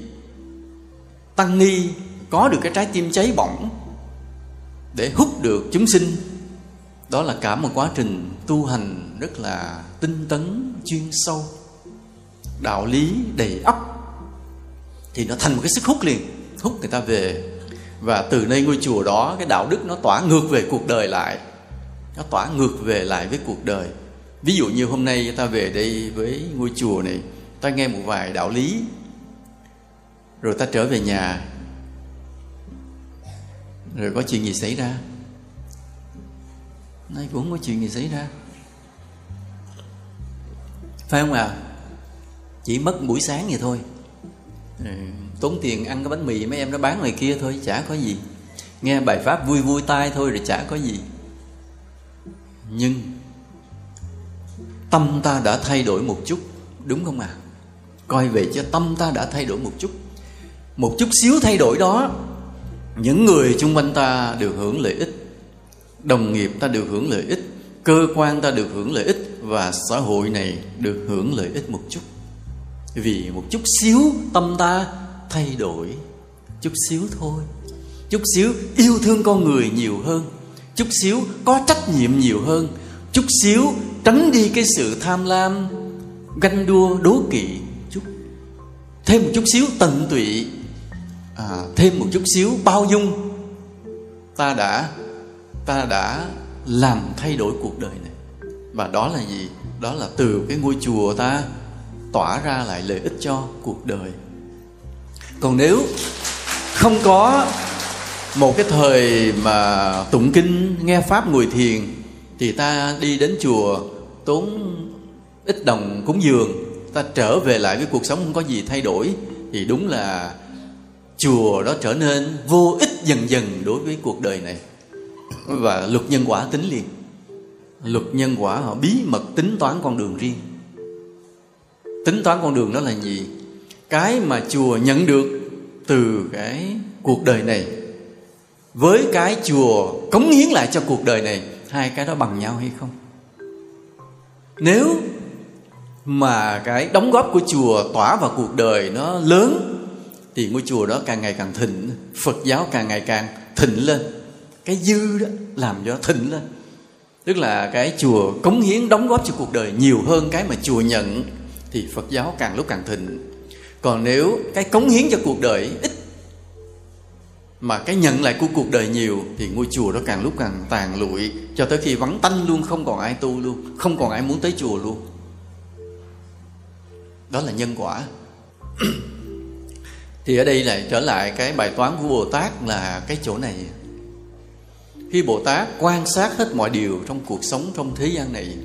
tăng ni có được cái trái tim cháy bỏng để hút được chúng sinh? Đó là cả một quá trình tu hành rất là tinh tấn chuyên sâu, đạo lý đầy ắp, thì nó thành một cái sức hút liền, hút người ta về. Và từ nơi ngôi chùa đó, cái đạo đức nó tỏa ngược về cuộc đời lại, nó tỏa ngược về lại với cuộc đời. Ví dụ như hôm nay ta về đây với ngôi chùa này, ta nghe một vài đạo lý, rồi ta trở về nhà, rồi có chuyện gì xảy ra? Nay cũng không có chuyện gì xảy ra? Phải không à chỉ mất buổi sáng vậy thôi. Ừ, tốn tiền ăn cái bánh mì mấy em nó bán ngoài kia thôi chả có gì. Nghe bài pháp vui vui tai thôi rồi chả có gì. Nhưng tâm ta đã thay đổi một chút đúng không ạ? À? coi về cho tâm ta đã thay đổi một chút. Một chút xíu thay đổi đó những người xung quanh ta được hưởng lợi ích đồng nghiệp ta được hưởng lợi ích cơ quan ta được hưởng lợi ích và xã hội này được hưởng lợi ích một chút. Vì một chút xíu tâm ta thay đổi chút xíu thôi. Chút xíu yêu thương con người nhiều hơn chút xíu có trách nhiệm nhiều hơn chút xíu tránh đi cái sự tham lam ganh đua đố kỵ chút. Thêm một chút xíu tận tụy à, thêm một chút xíu bao dung. Ta đã ta đã làm thay đổi cuộc đời này và đó là gì? Đó là từ cái ngôi chùa ta tỏa ra lại lợi ích cho cuộc đời. Còn nếu không có một cái thời mà tụng kinh, nghe pháp, ngồi thiền, thì ta đi đến chùa, tốn ít đồng cúng dường, ta trở về lại với cuộc sống không có gì thay đổi, thì đúng là chùa đó trở nên vô ích dần dần đối với cuộc đời này. Và luật nhân quả tính liền luật nhân quả, họ bí mật tính toán con đường riêng. Tính toán con đường đó là gì? Cái mà chùa nhận được từ cái cuộc đời này với cái chùa cống hiến lại cho cuộc đời này, hai cái đó bằng nhau hay không? Nếu mà cái đóng góp của chùa tỏa vào cuộc đời nó lớn, thì ngôi chùa đó càng ngày càng thịnh, phật giáo càng ngày càng thịnh lên. Cái dư đó làm cho thịnh lên tức là cái chùa cống hiến đóng góp cho cuộc đời nhiều hơn cái mà chùa nhận, thì phật giáo càng lúc càng thịnh. Còn nếu cái cống hiến cho cuộc đời ít mà cái nhận lại của cuộc đời nhiều, thì ngôi chùa đó càng lúc càng tàn lụi, cho tới khi vắng tanh luôn, không còn ai tu luôn, không còn ai muốn tới chùa luôn. Đó là nhân quả. *clears throat* Thì ở đây lại trở lại cái bài toán của bồ tát là cái chỗ này khi bồ tát quan sát hết mọi điều trong cuộc sống trong thế gian này,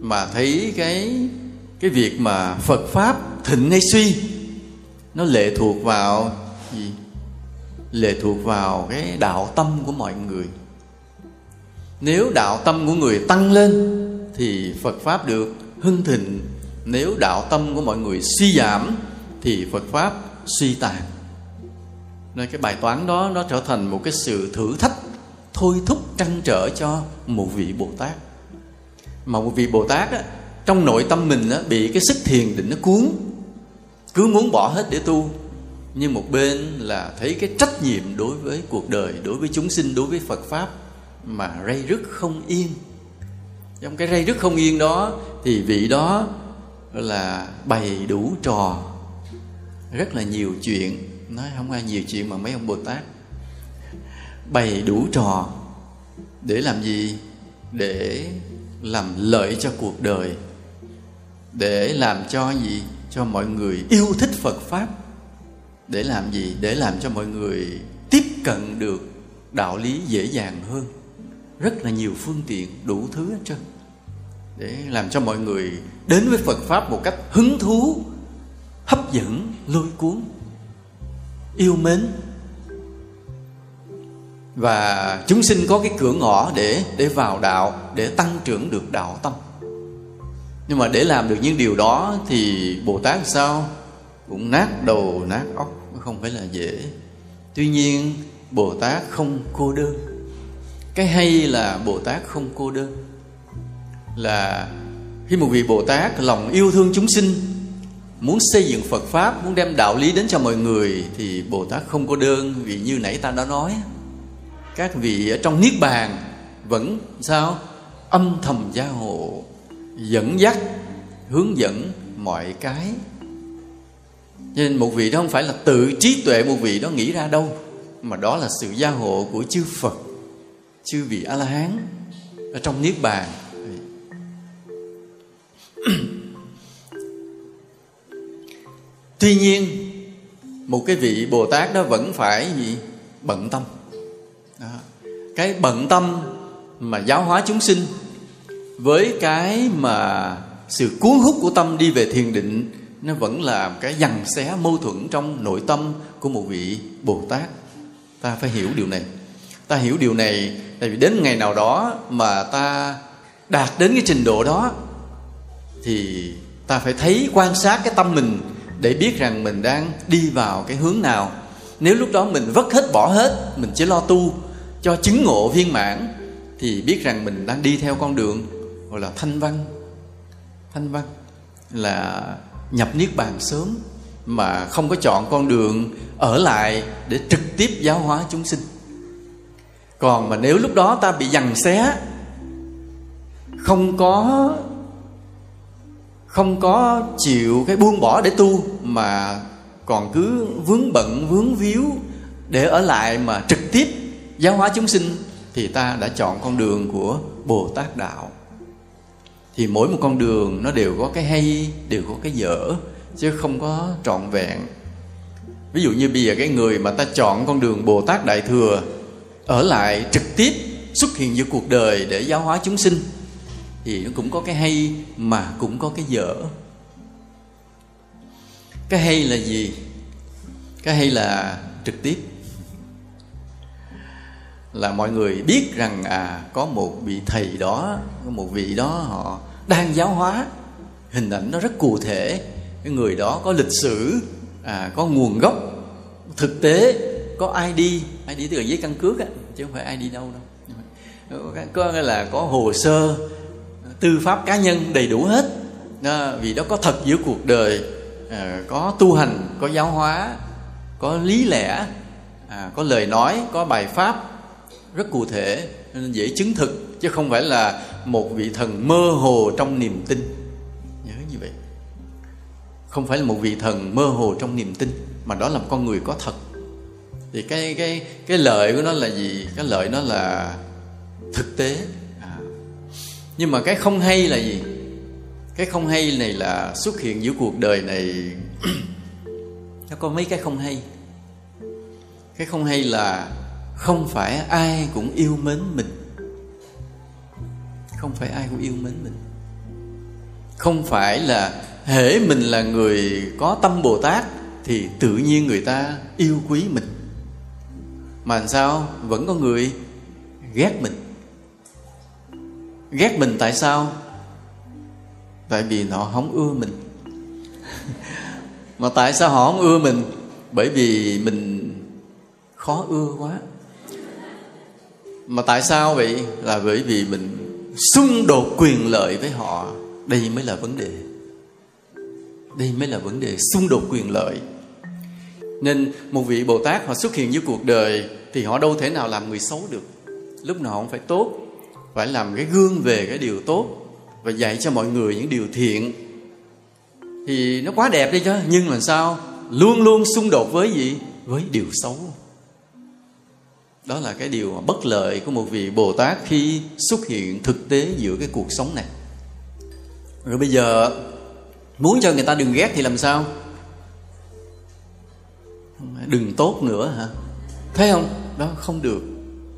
mà thấy cái cái việc mà phật pháp thịnh hay suy, nó lệ thuộc vào gì? Lệ thuộc vào cái đạo tâm của mọi người. Nếu đạo tâm của người tăng lên, thì phật pháp được hưng thịnh. Nếu đạo tâm của mọi người suy giảm, thì phật pháp suy tàn. Nên cái bài toán đó, nó trở thành một cái sự thử thách thôi thúc trăn trở cho một vị bồ tát. Mà một vị bồ tát á, trong nội tâm mình á, bị cái sức thiền định nó cuốn. Cứ muốn bỏ hết để tu. Nhưng một bên là thấy cái trách nhiệm đối với cuộc đời đối với chúng sinh đối với phật pháp mà rây rứt không yên. Trong cái rây rứt không yên đó thì vị đó là bày đủ trò. Rất là nhiều chuyện. Nói không ai nhiều chuyện mà mấy ông bồ tát bày đủ trò. Để làm gì? Để làm lợi cho cuộc đời. Để làm cho gì? Cho mọi người yêu thích phật pháp. Để làm gì? Để làm cho mọi người tiếp cận được đạo lý dễ dàng hơn. Rất là nhiều phương tiện, đủ thứ hết trơn. Để làm cho mọi người đến với phật pháp một cách hứng thú, hấp dẫn, lôi cuốn, yêu mến và chúng sinh có cái cửa ngõ để để vào đạo, để tăng trưởng được đạo tâm. Nhưng mà để làm được những điều đó thì bồ tát sao? Cũng nát đầu, nát óc, không phải là dễ. Tuy nhiên, bồ tát không cô đơn. Cái hay là bồ tát không cô đơn? Là khi một vị bồ tát lòng yêu thương chúng sinh, muốn xây dựng phật pháp, muốn đem đạo lý đến cho mọi người, thì bồ tát không cô đơn, vì như nãy ta đã nói các vị ở trong niết bàn vẫn sao? Âm thầm gia hộ, dẫn dắt, hướng dẫn mọi cái. Cho nên một vị đó không phải là tự trí tuệ, một vị đó nghĩ ra đâu, mà đó là sự gia hộ của chư phật, chư vị a la hán ở trong niết bàn. Tuy nhiên, một cái vị bồ tát đó vẫn phải gì? Bận tâm đó. cái bận tâm mà giáo hóa chúng sinh với cái mà sự cuốn hút của tâm đi về thiền định, nó vẫn là cái dằn xé mâu thuẫn trong nội tâm của một vị bồ tát ta phải hiểu điều này. Ta hiểu điều này tại vì đến ngày nào đó mà ta đạt đến cái trình độ đó, thì ta phải thấy quan sát cái tâm mình để biết rằng mình đang đi vào cái hướng nào. Nếu lúc đó mình vất hết, bỏ hết, mình chỉ lo tu cho chứng ngộ viên mãn thì biết rằng mình đang đi theo con đường gọi là thanh văn. Thanh văn là nhập niết bàn sớm mà không có chọn con đường ở lại để trực tiếp giáo hóa chúng sinh. Còn mà nếu lúc đó ta bị dằn xé, không có không có chịu cái buông bỏ để tu mà còn cứ vướng bận, vướng víu để ở lại mà trực tiếp giáo hóa chúng sinh thì ta đã chọn con đường của bồ tát đạo. Thì mỗi một con đường nó đều có cái hay, đều có cái dở, chứ không có trọn vẹn. Ví dụ như bây giờ cái người mà ta chọn con đường bồ tát đại thừa ở lại trực tiếp xuất hiện giữa cuộc đời để giáo hóa chúng sinh, thì nó cũng có cái hay mà cũng có cái dở. Cái hay là gì? Cái hay là trực tiếp là mọi người biết rằng à có một vị thầy đó có một vị đó họ đang giáo hóa. Hình ảnh nó rất cụ thể. Cái người đó có lịch sử à, có nguồn gốc thực tế có ID ID tức là giấy căn cước á chứ không phải ID đâu đâu. Có là có hồ sơ tư pháp cá nhân đầy đủ hết. Đó, vì đó có thật giữa cuộc đời à, có tu hành có giáo hóa có lý lẽ à, có lời nói có bài pháp rất cụ thể, nên dễ chứng thực, chứ không phải là một vị thần mơ hồ trong niềm tin. Nhớ như vậy. Không phải là một vị thần mơ hồ trong niềm tin, mà đó là một con người có thật. Thì cái cái cái lợi của nó là gì? Cái lợi nó là thực tế. À. nhưng mà cái không hay là gì? Cái không hay này là xuất hiện giữa cuộc đời này. *clears throat* Nó có mấy cái không hay? Cái không hay là không phải ai cũng yêu mến mình. Không phải ai cũng yêu mến mình. Không phải là hễ mình là người có tâm bồ tát thì tự nhiên người ta yêu quý mình. Mà làm sao? Vẫn có người ghét mình. Ghét mình tại sao? Tại vì họ không ưa mình. *laughs* Mà tại sao họ không ưa mình? Bởi vì mình khó ưa quá mà tại sao vậy? Là bởi vì mình xung đột quyền lợi với họ. Đây mới là vấn đề. Đây mới là vấn đề xung đột quyền lợi. Nên một vị bồ tát họ xuất hiện với cuộc đời thì họ đâu thể nào làm người xấu được. Lúc nào cũng phải tốt, phải làm cái gương về cái điều tốt và dạy cho mọi người những điều thiện. Thì nó quá đẹp đi chứ. Nhưng mà sao? Luôn luôn xung đột với gì? Với điều xấu đó là cái điều bất lợi của một vị bồ tát khi xuất hiện thực tế giữa cái cuộc sống này. Rồi bây giờ, muốn cho người ta đừng ghét thì làm sao? Đừng tốt nữa hả? Thấy không? Đó, không được.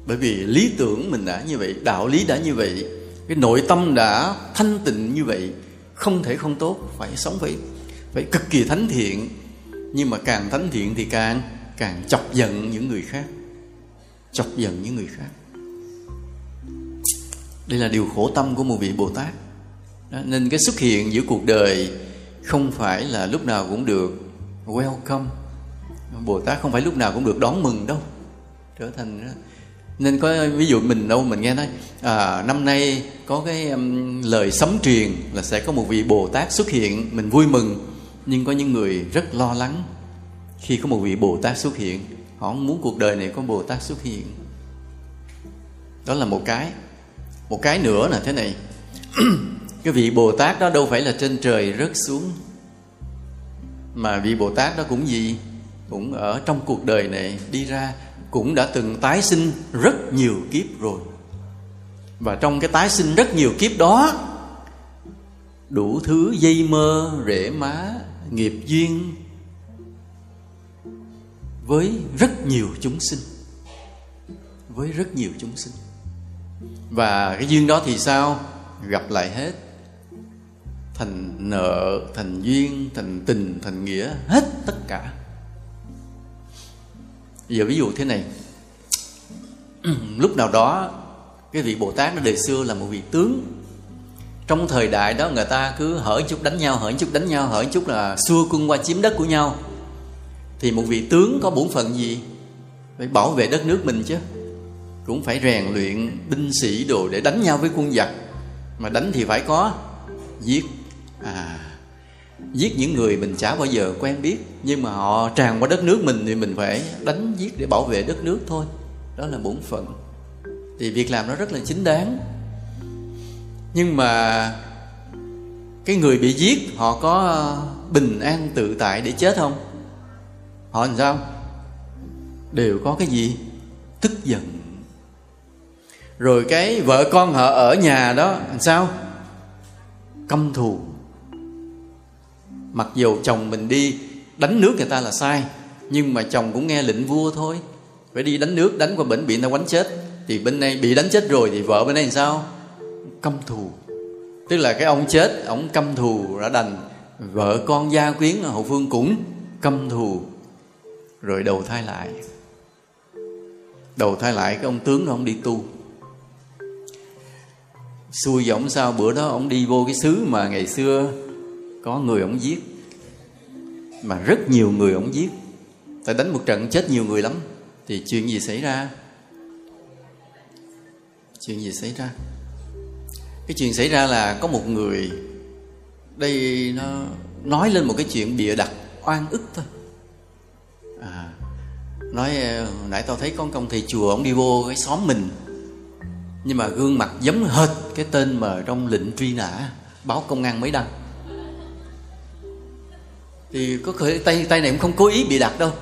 Bởi vì lý tưởng mình đã như vậy, đạo lý đã như vậy, cái nội tâm đã thanh tịnh như vậy, không thể không tốt, phải sống phải phải cực kỳ thánh thiện. Nhưng mà càng thánh thiện thì càng càng chọc giận những người khác chọc giận những người khác. Đây là điều khổ tâm của một vị bồ tát. Đó, nên cái xuất hiện giữa cuộc đời không phải là lúc nào cũng được welcome. Bồ tát không phải lúc nào cũng được đón mừng đâu. Trở thành đó. nên có ví dụ mình đâu mình nghe nói à, năm nay có cái um, lời sấm truyền là sẽ có một vị bồ tát xuất hiện mình vui mừng. Nhưng có những người rất lo lắng khi có một vị bồ tát xuất hiện họ không muốn cuộc đời này có bồ tát xuất hiện. Đó là một cái. Một cái nữa là thế này. *clears throat* Cái vị bồ tát đó đâu phải là trên trời rớt xuống. Mà vị bồ tát đó cũng gì? Cũng ở trong cuộc đời này đi ra, cũng đã từng tái sinh rất nhiều kiếp rồi. Và trong cái tái sinh rất nhiều kiếp đó, đủ thứ dây mơ, rễ má, nghiệp duyên với rất nhiều chúng sinh. Với rất nhiều chúng sinh. Và cái duyên đó thì sao? Gặp lại hết. Thành nợ, thành duyên, thành tình, thành nghĩa, hết tất cả. Giờ ví dụ thế này. *clears throat* Lúc nào đó, cái vị bồ tát nó đời xưa là một vị tướng. Trong thời đại đó, người ta cứ hở chút đánh nhau, hở chút đánh nhau, hở chút là xua quân qua chiếm đất của nhau thì một vị tướng có bổn phận gì? Phải bảo vệ đất nước mình chứ. Cũng phải rèn luyện binh sĩ đồ để đánh nhau với quân giặc. Mà đánh thì phải có giết. À giết những người mình chả bao giờ quen biết. Nhưng mà họ tràn qua đất nước mình thì mình phải đánh giết để bảo vệ đất nước thôi. Đó là bổn phận. Thì việc làm nó rất là chính đáng. Nhưng mà cái người bị giết, họ có bình an tự tại để chết không? Họ làm sao? Đều có cái gì? Tức giận. Rồi cái vợ con họ ở nhà đó, làm sao? Căm thù. Mặc dù chồng mình đi đánh nước người ta là sai, nhưng mà chồng cũng nghe lệnh vua thôi. Phải đi đánh nước, đánh qua bệnh bị người ta quánh chết. Thì bên này bị đánh chết rồi thì vợ bên này làm sao? Căm thù. Tức là cái ông chết, ông căm thù đã đành. Vợ con gia quyến ở hậu phương cũng căm thù rồi đầu thai lại. Đầu thai lại cái ông tướng đó, ông đi tu. Xui giọng sao, bữa đó ông đi vô cái xứ mà ngày xưa có người ông giết. Mà rất nhiều người ông giết. Tại đánh một trận chết nhiều người lắm. Thì chuyện gì xảy ra? Chuyện gì xảy ra? Cái chuyện xảy ra là có một người, đây nó nói lên một cái chuyện bịa đặt oan ức thôi à, nói ờ, hồi nãy tao thấy con công thầy chùa ông đi vô cái xóm mình. Nhưng mà gương mặt giống hệt cái tên mà trong lệnh truy nã báo công an mới đăng. Thì có khởi tay tay này cũng không cố ý bị đặt đâu.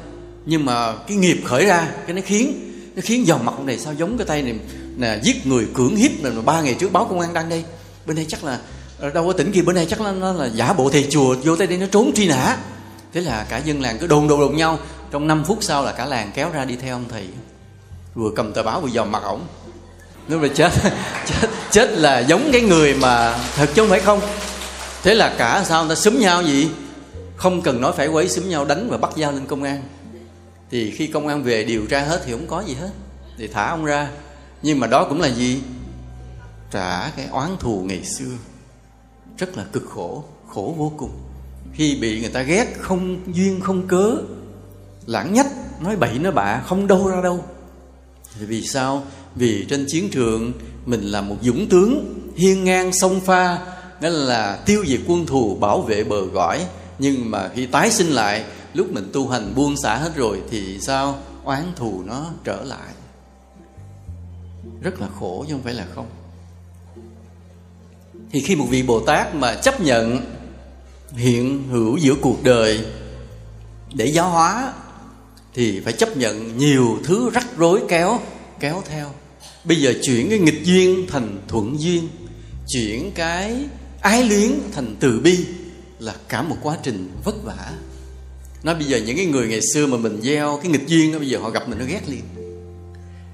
Nhưng mà cái nghiệp khởi ra cái nó khiến nó khiến dòng mặt này sao giống cái tay này nè giết người cưỡng hiếp là ba ngày trước báo công an đăng đây. Bên đây chắc là đâu có tỉnh kia bên đây chắc là nó là giả bộ thầy chùa vô tay đây nó trốn truy nã. Thế là cả dân làng cứ đồn đồn đồn nhau trong 5 phút sau là cả làng kéo ra đi theo ông thầy. Vừa cầm tờ báo vừa dòm mặt ổng. Nếu mà chết *laughs* chết chết là giống cái người mà thật chứ không phải không. Thế là cả sao người ta xúm nhau gì? Không cần nói phải quấy xúm nhau, đánh và bắt giao lên công an. Thì khi công an về điều tra hết thì không có gì hết. Thì thả ông ra. Nhưng mà đó cũng là gì? Trả cái oán thù ngày xưa. Rất là cực khổ khổ vô cùng. Khi bị người ta ghét, không duyên, không cớ lãng nhách nói bậy, nói bạ, không đâu ra đâu. Thì vì sao? Vì trên chiến trường mình là một dũng tướng, hiên ngang sông pha nghĩa là tiêu diệt quân thù, bảo vệ bờ cõi nhưng mà khi tái sinh lại, lúc mình tu hành buông xả hết rồi thì sao? Oán thù nó trở lại. Rất là khổ, chứ không phải là không. Thì khi một vị bồ tát mà chấp nhận hiện hữu giữa cuộc đời để giáo hóa thì phải chấp nhận nhiều thứ rắc rối kéo kéo theo. Bây giờ chuyển cái nghịch duyên thành thuận duyên, chuyển cái ái luyến thành từ bi là cả một quá trình vất vả. Nói bây giờ những cái người ngày xưa mà mình gieo cái nghịch duyên đó, bây giờ họ gặp mình nó ghét liền.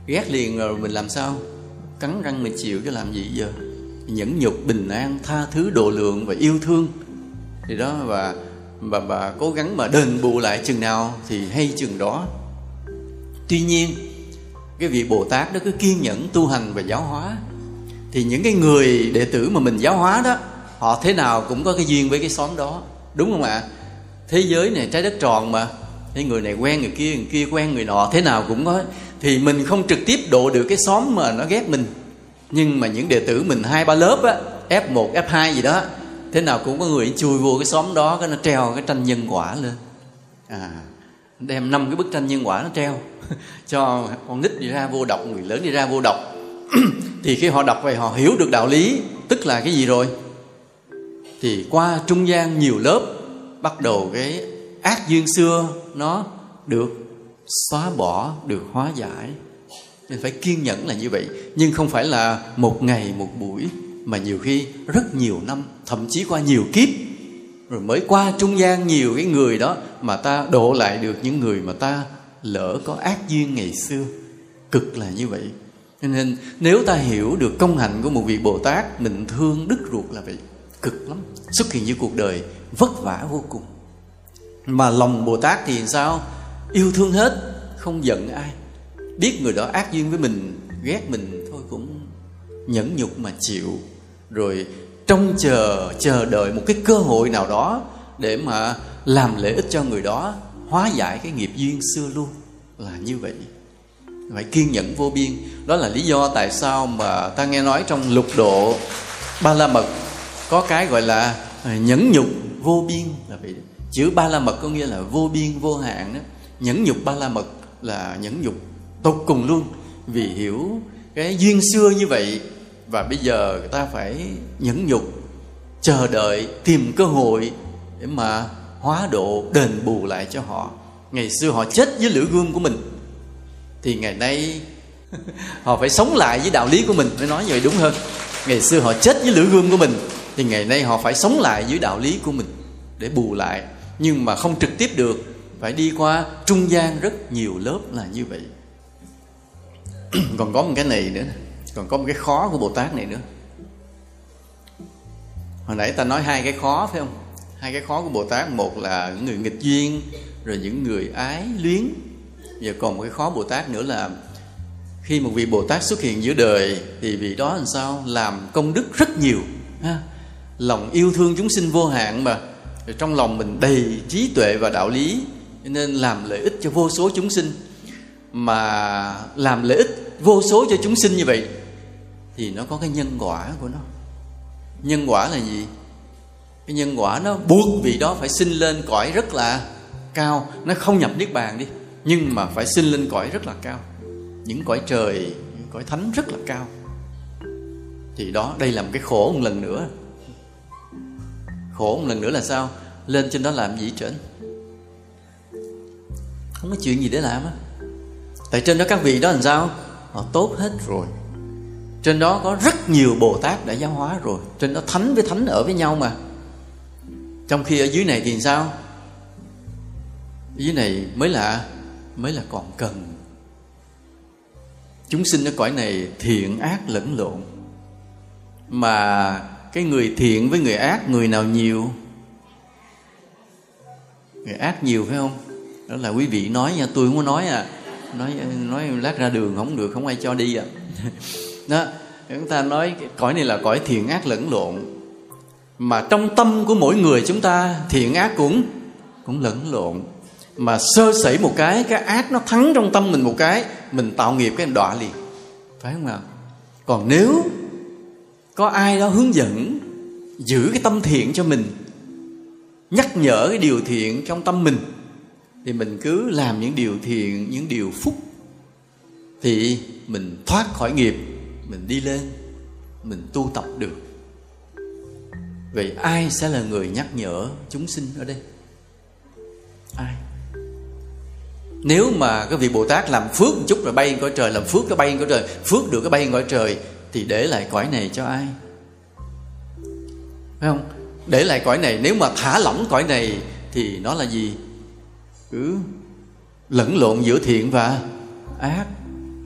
Ghét liền rồi mình làm sao? Cắn răng mình chịu chứ làm gì giờ? Nhẫn nhục, bình an, tha thứ, độ lượng và yêu thương. Thì đó, và và bà cố gắng mà đền bù lại chừng nào thì hay chừng đó. Tuy nhiên, cái vị bồ tát đó cứ kiên nhẫn tu hành và giáo hóa. Thì những cái người đệ tử mà mình giáo hóa đó, họ thế nào cũng có cái duyên với cái xóm đó. Đúng không ạ? Thế giới này trái đất tròn mà. Thế người này quen người kia người kia quen người nọ, thế nào cũng có. Thì mình không trực tiếp độ được cái xóm mà nó ghét mình. Nhưng mà những đệ tử mình hai ba lớp á f1 f2 gì đó thế nào cũng có người chui vô cái xóm đó cái nó treo cái tranh nhân quả lên. À. Đem năm cái bức tranh nhân quả nó treo *laughs* cho con nít đi ra vô đọc người lớn đi ra vô đọc. *clears throat* Thì khi họ đọc về họ hiểu được đạo lý tức là cái gì rồi? Thì qua trung gian nhiều lớp bắt đầu cái ác duyên xưa nó được xóa bỏ được hóa giải. Nên phải kiên nhẫn là như vậy. Nhưng không phải là một ngày một buổi mà nhiều khi rất nhiều năm, thậm chí qua nhiều kiếp, rồi mới qua trung gian nhiều cái người đó mà ta độ lại được những người mà ta lỡ có ác duyên ngày xưa. Cực là như vậy. Cho nên nếu ta hiểu được công hạnh của một vị bồ tát mình thương đức ruột là vậy, cực lắm. Xuất hiện như cuộc đời vất vả vô cùng. Mà lòng bồ tát thì sao? Yêu thương hết, không giận ai. Biết người đó ác duyên với mình, ghét mình thôi cũng nhẫn nhục mà chịu rồi trông chờ chờ đợi một cái cơ hội nào đó để mà làm lợi ích cho người đó, hóa giải cái nghiệp duyên xưa luôn. Là như vậy. Phải kiên nhẫn vô biên. Đó là lý do tại sao mà ta nghe nói trong lục độ ba la mật có cái gọi là ờ, nhẫn nhục vô biên là vậy chữ ba la mật có nghĩa là vô biên, vô hạn đó. Nhẫn nhục ba la mật là nhẫn nhục tột cùng luôn. Vì hiểu cái duyên xưa như vậy và bây giờ người ta phải nhẫn nhục, chờ đợi, tìm cơ hội để mà hóa độ, đền bù lại cho họ. Ngày xưa họ chết *laughs* với lửa gươm của mình, thì ngày nay họ phải sống lại với đạo lý của mình. Mới nói như vậy đúng hơn. Ngày xưa họ chết với lửa gươm của mình, thì ngày nay họ phải sống lại với đạo lý của mình để bù lại. Nhưng mà không trực tiếp được, phải đi qua trung gian rất nhiều lớp là như vậy. *clears throat* Còn có một cái này nữa còn có một cái khó của bồ tát này nữa. Hồi nãy ta nói hai cái khó, phải không? Hai cái khó của bồ tát, một là những người nghịch duyên, rồi những người ái luyến. Giờ còn một cái khó bồ tát nữa là khi một vị bồ tát xuất hiện giữa đời, thì vị đó làm sao? Làm công đức rất nhiều, ha? lòng yêu thương chúng sinh vô hạn mà. Rồi trong lòng mình đầy trí tuệ và đạo lý nên làm lợi ích cho vô số chúng sinh. Mà làm lợi ích vô số cho chúng sinh như vậy thì nó có cái nhân quả của nó. Nhân quả là gì? Cái nhân quả nó buộc vị đó phải sinh lên cõi rất là cao. Nó không nhập niết bàn đi, nhưng mà phải sinh lên cõi rất là cao. Những cõi trời, những cõi thánh rất là cao. Thì đó, đây là một cái khổ một lần nữa. Khổ một lần nữa là sao? Lên trên đó làm gì trên không có chuyện gì để làm á. Tại trên đó các vị đó làm sao? Họ tốt hết rồi trên đó có rất nhiều bồ tát đã giáo hóa rồi. Trên đó thánh với thánh ở với nhau mà. Trong khi ở dưới này thì sao? Dưới này mới là mới là còn cần. Chúng sinh ở cõi này thiện ác lẫn lộn. Mà cái người thiện với người ác, người nào nhiều? Người ác nhiều phải không? Đó là quý vị nói nha, tôi không có nói à. Nói nói lát ra đường không được, không ai cho đi à. *laughs* đó, chúng ta nói cõi này là cõi thiện ác lẫn lộn. Mà trong tâm của mỗi người chúng ta, thiện ác cũng cũng lẫn lộn. Mà sơ sẩy một cái cái ác nó thắng trong tâm mình một cái, mình tạo nghiệp cái đọa liền. Phải không nào còn nếu có ai đó hướng dẫn, giữ cái tâm thiện cho mình, nhắc nhở cái điều thiện trong tâm mình, thì mình cứ làm những điều thiện, những điều phúc, thì mình thoát khỏi nghiệp mình đi lên, mình tu tập được. Vậy ai sẽ là người nhắc nhở chúng sinh ở đây? Ai? Nếu mà cái vị bồ tát làm phước một chút rồi bay cõi trời, làm phước cái bay cõi trời, phước được cái bay cõi trời, thì để lại cõi này cho ai? Phải không? Để lại cõi này, nếu mà thả lỏng cõi này thì nó là gì? Cứ lẫn lộn giữa thiện và ác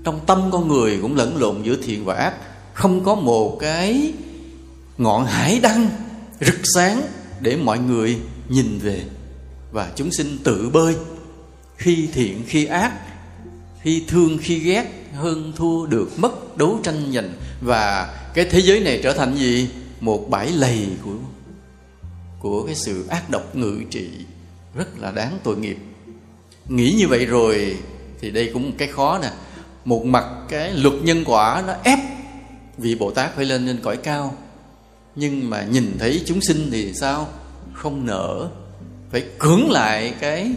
trong tâm con người cũng lẫn lộn giữa thiện và ác. Không có một cái ngọn hải đăng rực sáng để mọi người nhìn về. Và chúng sinh tự bơi, khi thiện, khi ác, khi thương, khi ghét, hơn thua được mất, đấu tranh giành. Và cái thế giới này trở thành gì? Một bãi lầy của của cái sự ác độc ngự trị. Rất là đáng tội nghiệp. Nghĩ như vậy rồi thì đây cũng một cái khó nè một mặt cái luật nhân quả nó ép vị bồ tát phải lên lên cõi cao. Nhưng mà nhìn thấy chúng sinh thì sao? Không nở phải cưỡng lại cái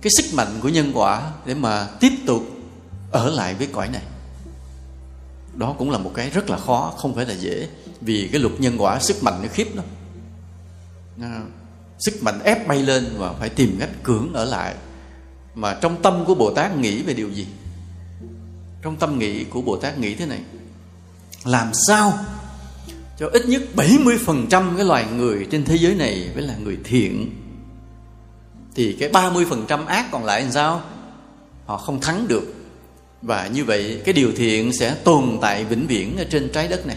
cái sức mạnh của nhân quả để mà tiếp tục ở lại với cõi này. Đó cũng là một cái rất là khó, không phải là dễ. Vì cái luật nhân quả, sức mạnh nó khiếp lắm. Sức mạnh ép bay lên và phải tìm cách cưỡng ở lại. Mà trong tâm của bồ tát nghĩ về điều gì? Trong tâm nghĩ của bồ tát nghĩ thế này. Làm sao cho ít nhất 70% cái loài người trên thế giới này phải là người thiện? Thì cái 30% ác còn lại làm sao? Họ không thắng được. Và như vậy, cái điều thiện sẽ tồn tại vĩnh viễn ở trên trái đất này.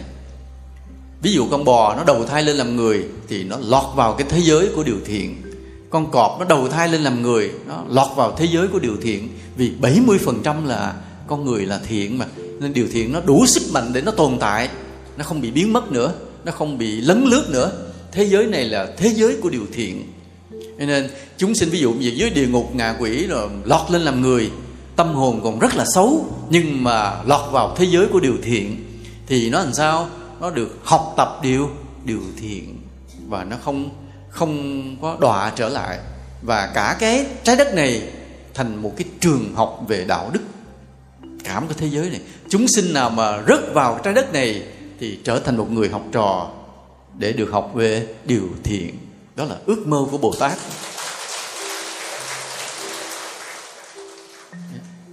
Ví dụ con bò nó đầu thai lên làm người thì nó lọt vào cái thế giới của điều thiện. Con cọp nó đầu thai lên làm người, nó lọt vào thế giới của điều thiện. Vì 70% là con người là thiện mà, nên điều thiện nó đủ sức mạnh để nó tồn tại, nó không bị biến mất nữa, nó không bị lấn lướt nữa. Thế giới này là thế giới của điều thiện. Cho nên, chúng sinh ví dụ như dưới địa ngục, ngạ quỷ rồi lọt lên làm người, tâm hồn còn rất là xấu, nhưng mà lọt vào thế giới của điều thiện, thì nó làm sao? Nó được học tập điều điều thiện. Và nó không không có đọa trở lại. Và cả cái trái đất này thành một cái trường học về đạo đức cảm cái thế giới này. Chúng sinh nào mà rớt vào trái đất này thì trở thành một người học trò để được học về điều thiện. Đó là ước mơ của bồ tát.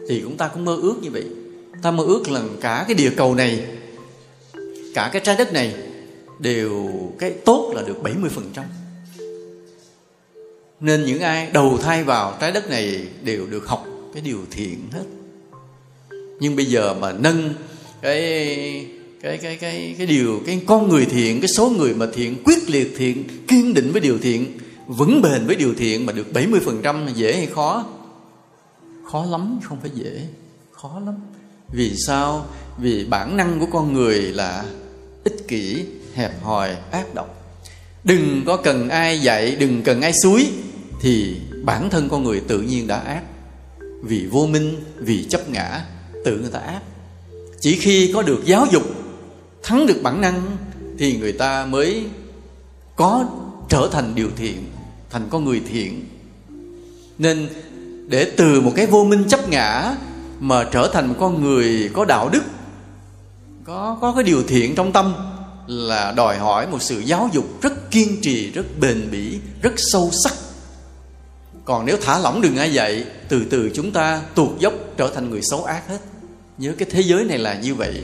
Thì chúng ta cũng mơ ước như vậy. Ta mơ ước là cả cái địa cầu này, cả cái trái đất này đều cái tốt là được 70% nên những ai đầu thai vào trái đất này đều được học cái điều thiện hết nhưng bây giờ mà nâng cái cái cái cái cái điều, cái con người thiện, cái số người mà thiện, quyết liệt thiện, kiên định với điều thiện, vững bền với điều thiện mà được 70% là dễ hay khó? Khó lắm, không phải dễ, khó lắm. Vì sao? Vì bản năng của con người là ích kỷ, hẹp hòi, ác độc. Đừng có cần ai dạy, đừng cần ai suối, thì bản thân con người tự nhiên đã ác. Vì vô minh, vì chấp ngã tự người ta áp chỉ khi có được giáo dục, thắng được bản năng thì người ta mới có trở thành điều thiện, thành con người thiện. Nên để từ một cái vô minh chấp ngã mà trở thành một con người có đạo đức, có có cái điều thiện trong tâm là đòi hỏi một sự giáo dục rất kiên trì, rất bền bỉ, rất sâu sắc còn nếu thả lỏng đừng ai dạy, từ từ chúng ta tuột dốc trở thành người xấu ác hết. Nhớ cái thế giới này là như vậy.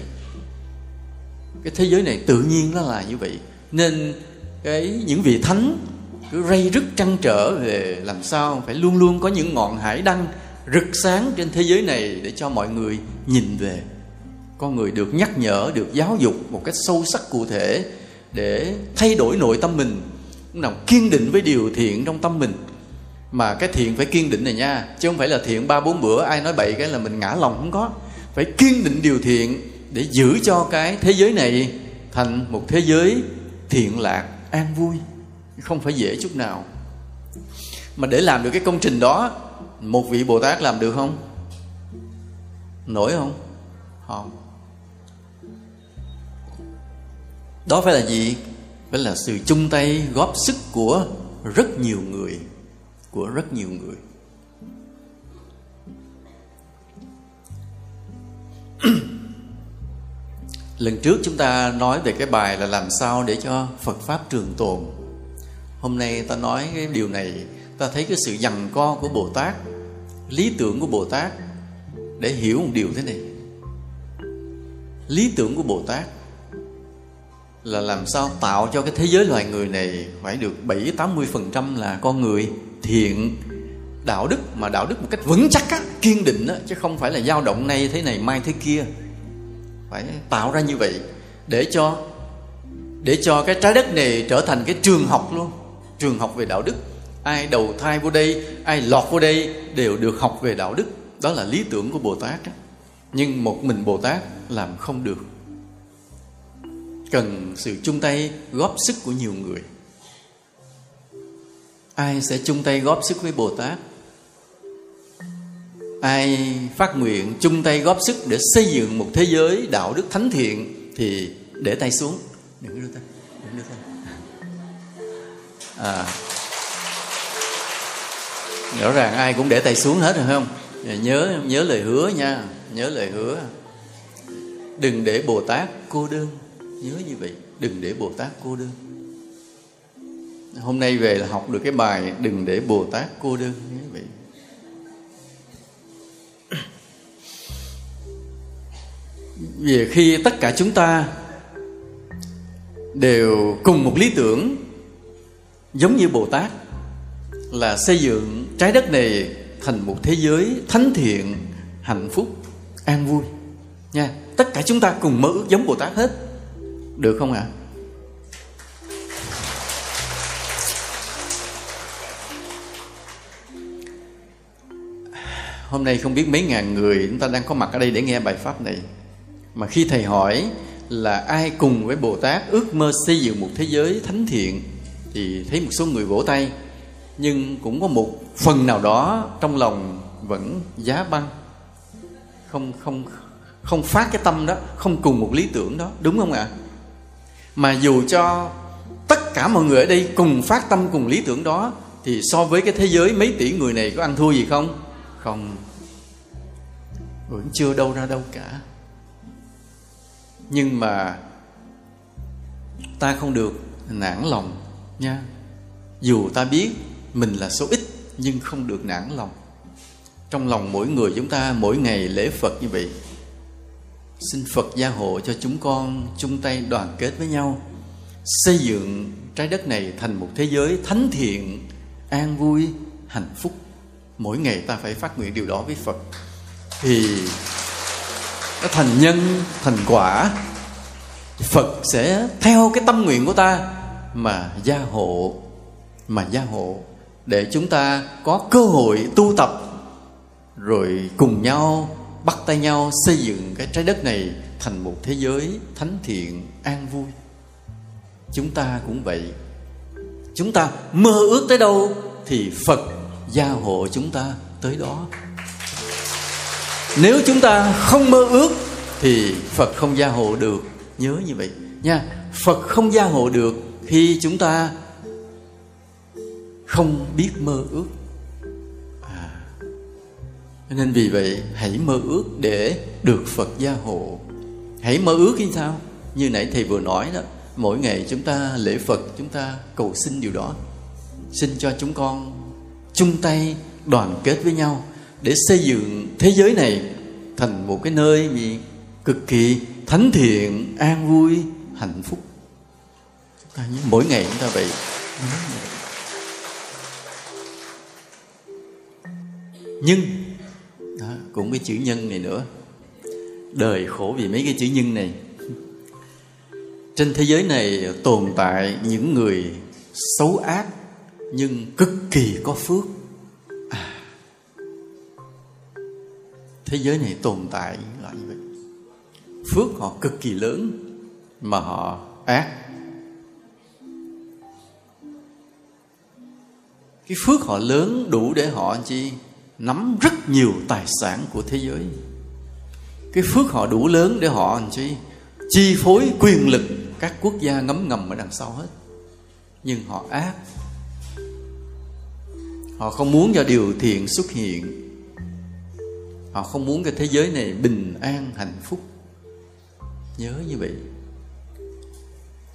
Cái thế giới này tự nhiên nó là như vậy. Nên cái những vị thánh cứ ray rứt trăn trở về làm sao phải luôn luôn có những ngọn hải đăng rực sáng trên thế giới này để cho mọi người nhìn về. Con người được nhắc nhở, được giáo dục một cách sâu sắc cụ thể để thay đổi nội tâm mình. Nào kiên định với điều thiện trong tâm mình mà cái thiện phải kiên định này nha, chứ không phải là thiện ba bốn bữa, ai nói bậy cái là mình ngã lòng không có. Phải kiên định điều thiện để giữ cho cái thế giới này thành một thế giới thiện lạc, an vui. Không phải dễ chút nào. Mà để làm được cái công trình đó, một vị bồ tát làm được không? Nổi không? Không. Đó phải là gì? Phải là sự chung tay góp sức của rất nhiều người của rất nhiều người. *clears throat* Lần trước chúng ta nói về cái bài là làm sao để cho phật pháp trường tồn. Hôm nay ta nói cái điều này, ta thấy cái sự dằn co của bồ tát, lý tưởng của bồ tát, để hiểu một điều thế này. Lý tưởng của bồ tát là làm sao tạo cho cái thế giới loài người này phải được 7 80 phần trăm là con người thiện đạo đức mà đạo đức một cách vững chắc á, kiên định á, chứ không phải là dao động nay thế này mai thế kia. Phải tạo ra như vậy để cho để cho cái trái đất này trở thành cái trường học luôn. Trường học về đạo đức. Ai đầu thai vô đây ai lọt vô đây đều được học về đạo đức. Đó là lý tưởng của bồ tát đó. nhưng một mình bồ tát làm không được. Cần sự chung tay góp sức của nhiều người ai sẽ chung tay góp sức với bồ tát? Ai phát nguyện chung tay góp sức để xây dựng một thế giới đạo đức thánh thiện thì để tay xuống. Đừng đưa tay, đừng đưa tay. À. Rõ ràng ai cũng để tay xuống hết rồi không? Nhớ nhớ lời hứa nha, nhớ lời hứa. Đừng để bồ tát cô đơn. Nhớ như vậy, đừng để bồ tát cô đơn hôm nay về là học được cái bài đừng để bồ tát cô đơn, quý vị. Về khi tất cả chúng ta đều cùng một lý tưởng, giống như bồ tát, là xây dựng trái đất này thành một thế giới thánh thiện, hạnh phúc, an vui. Nha, tất cả chúng ta cùng mơ ước giống bồ tát hết. Được không ạ? à? Hôm nay không biết mấy ngàn người chúng ta đang có mặt ở đây để nghe bài pháp này. Mà khi thầy hỏi là ai cùng với bồ tát ước mơ xây dựng một thế giới thánh thiện, thì thấy một số người vỗ tay. Nhưng cũng có một phần nào đó trong lòng vẫn giá băng. Không không không phát cái tâm đó, không cùng một lý tưởng đó, đúng không ạ? Mà dù cho tất cả mọi người ở đây cùng phát tâm cùng lý tưởng đó, thì so với cái thế giới mấy tỷ người này có ăn thua gì không? Còn vẫn chưa đâu ra đâu cả. Nhưng mà ta không được nản lòng nha. Dù ta biết mình là số ít, nhưng không được nản lòng. Trong lòng mỗi người chúng ta mỗi ngày lễ phật như vậy. Xin phật gia hộ cho chúng con chung tay đoàn kết với nhau, xây dựng trái đất này thành một thế giới thánh thiện, an vui, hạnh phúc mỗi ngày ta phải phát nguyện điều đó với phật. Thì nó thành nhân, thành quả, phật sẽ theo cái tâm nguyện của ta mà gia hộ, mà gia hộ để chúng ta có cơ hội tu tập, rồi cùng nhau bắt tay nhau xây dựng cái trái đất này thành một thế giới thánh thiện, an vui. Chúng ta cũng vậy. Chúng ta mơ ước tới đâu thì phật gia hộ chúng ta tới đó. Nếu chúng ta không mơ ước thì phật không gia hộ được. Nhớ như vậy nha. Phật không gia hộ được khi chúng ta không biết mơ ước. À, nên vì vậy hãy mơ ước để được phật gia hộ. Hãy mơ ước như sao? Như nãy thầy vừa nói đó mỗi ngày chúng ta lễ phật chúng ta cầu xin điều đó. Xin cho chúng con chung tay đoàn kết với nhau để xây dựng thế giới này thành một cái nơi gì cực kỳ thánh thiện an vui hạnh phúc. Mỗi ngày chúng ta vậy. Nhưng đó, cũng cái chữ nhân này nữa. Đời khổ vì mấy cái chữ nhân này. Trên thế giới này tồn tại những người xấu ác nhưng cực kỳ có phước. À, thế giới này tồn tại là như vậy. Phước họ cực kỳ lớn mà họ ác. Cái phước họ lớn đủ để họ chi nắm rất nhiều tài sản của thế giới. Cái phước họ đủ lớn để họ chi chi phối quyền lực các quốc gia ngấm ngầm ở đằng sau hết. Nhưng họ ác họ không muốn cho điều thiện xuất hiện. Họ không muốn cái thế giới này bình an, hạnh phúc. Nhớ như vậy.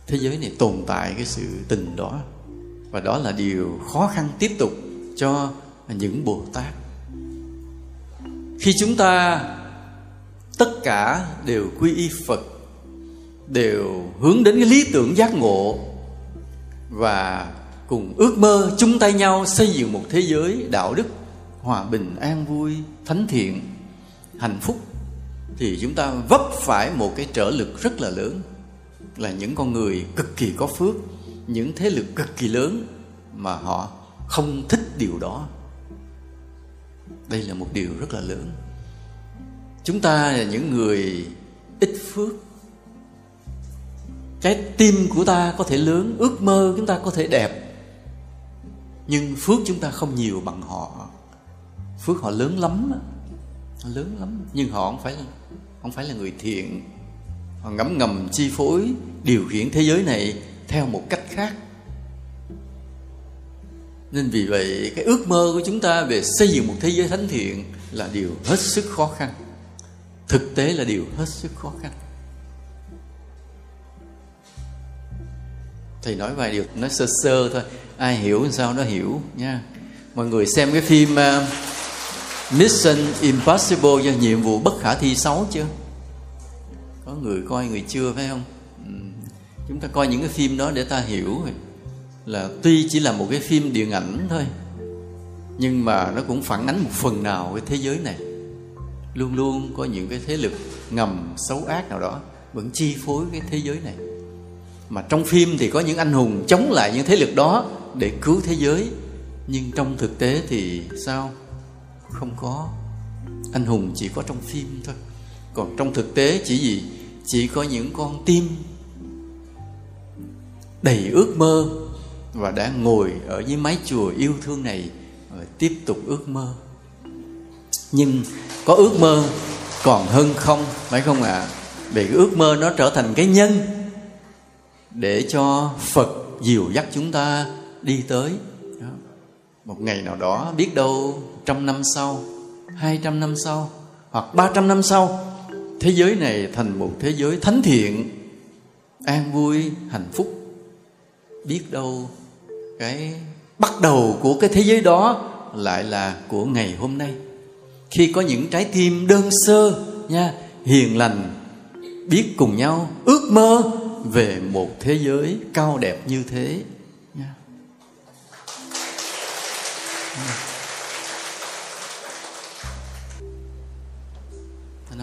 Thế giới này tồn tại cái sự tình đó. Và đó là điều khó khăn tiếp tục cho những bồ tát. Khi chúng ta, tất cả đều quy y phật, đều hướng đến cái lý tưởng giác ngộ và cùng ước mơ chung tay nhau xây dựng một thế giới đạo đức, hòa bình, an vui, thánh thiện, hạnh phúc, thì chúng ta vấp phải một cái trở lực rất là lớn, là những con người cực kỳ có phước, những thế lực cực kỳ lớn mà họ không thích điều đó. Đây là một điều rất là lớn. Chúng ta là những người ít phước. Trái tim của ta có thể lớn, ước mơ chúng ta có thể đẹp nhưng phước chúng ta không nhiều bằng họ. Phước họ lớn lắm họ lớn lắm. Nhưng họ không phải là, không phải là người thiện. Họ ngấm ngầm chi phối điều khiển thế giới này theo một cách khác. Nên vì vậy, cái ước mơ của chúng ta về xây dựng một thế giới thánh thiện là điều hết sức khó khăn. Thực tế là điều hết sức khó khăn. Thầy nói vài điều, nói sơ sơ thôi ai hiểu sao nó hiểu nha. Mọi người xem cái phim uh, Mission Impossible do nhiệm vụ bất khả thi 6 chưa? Có người coi người chưa phải không? Ừ. chúng ta coi những cái phim đó để ta hiểu là tuy chỉ là một cái phim điện ảnh thôi nhưng mà nó cũng phản ánh một phần nào cái thế giới này. Luôn luôn có những cái thế lực ngầm xấu ác nào đó vẫn chi phối cái thế giới này. Mà trong phim thì có những anh hùng chống lại những thế lực đó để cứu thế giới. Nhưng trong thực tế thì sao? Không có. Anh hùng chỉ có trong phim thôi. Còn trong thực tế chỉ gì? Chỉ có những con tim đầy ước mơ và đã ngồi ở dưới mái chùa yêu thương này và tiếp tục ước mơ. Nhưng có ước mơ còn hơn không, phải không ạ? À? vì cái ước mơ nó trở thành cái nhân để cho phật dìu dắt chúng ta đi tới. Một ngày nào đó biết đâu trăm năm sau hai trăm năm sau hoặc ba trăm năm sau thế giới này thành một thế giới thánh thiện an vui hạnh phúc. Biết đâu cái bắt đầu của cái thế giới đó lại là của ngày hôm nay. Khi có những trái tim đơn sơ nha hiền lành biết cùng nhau ước mơ về một thế giới cao đẹp như thế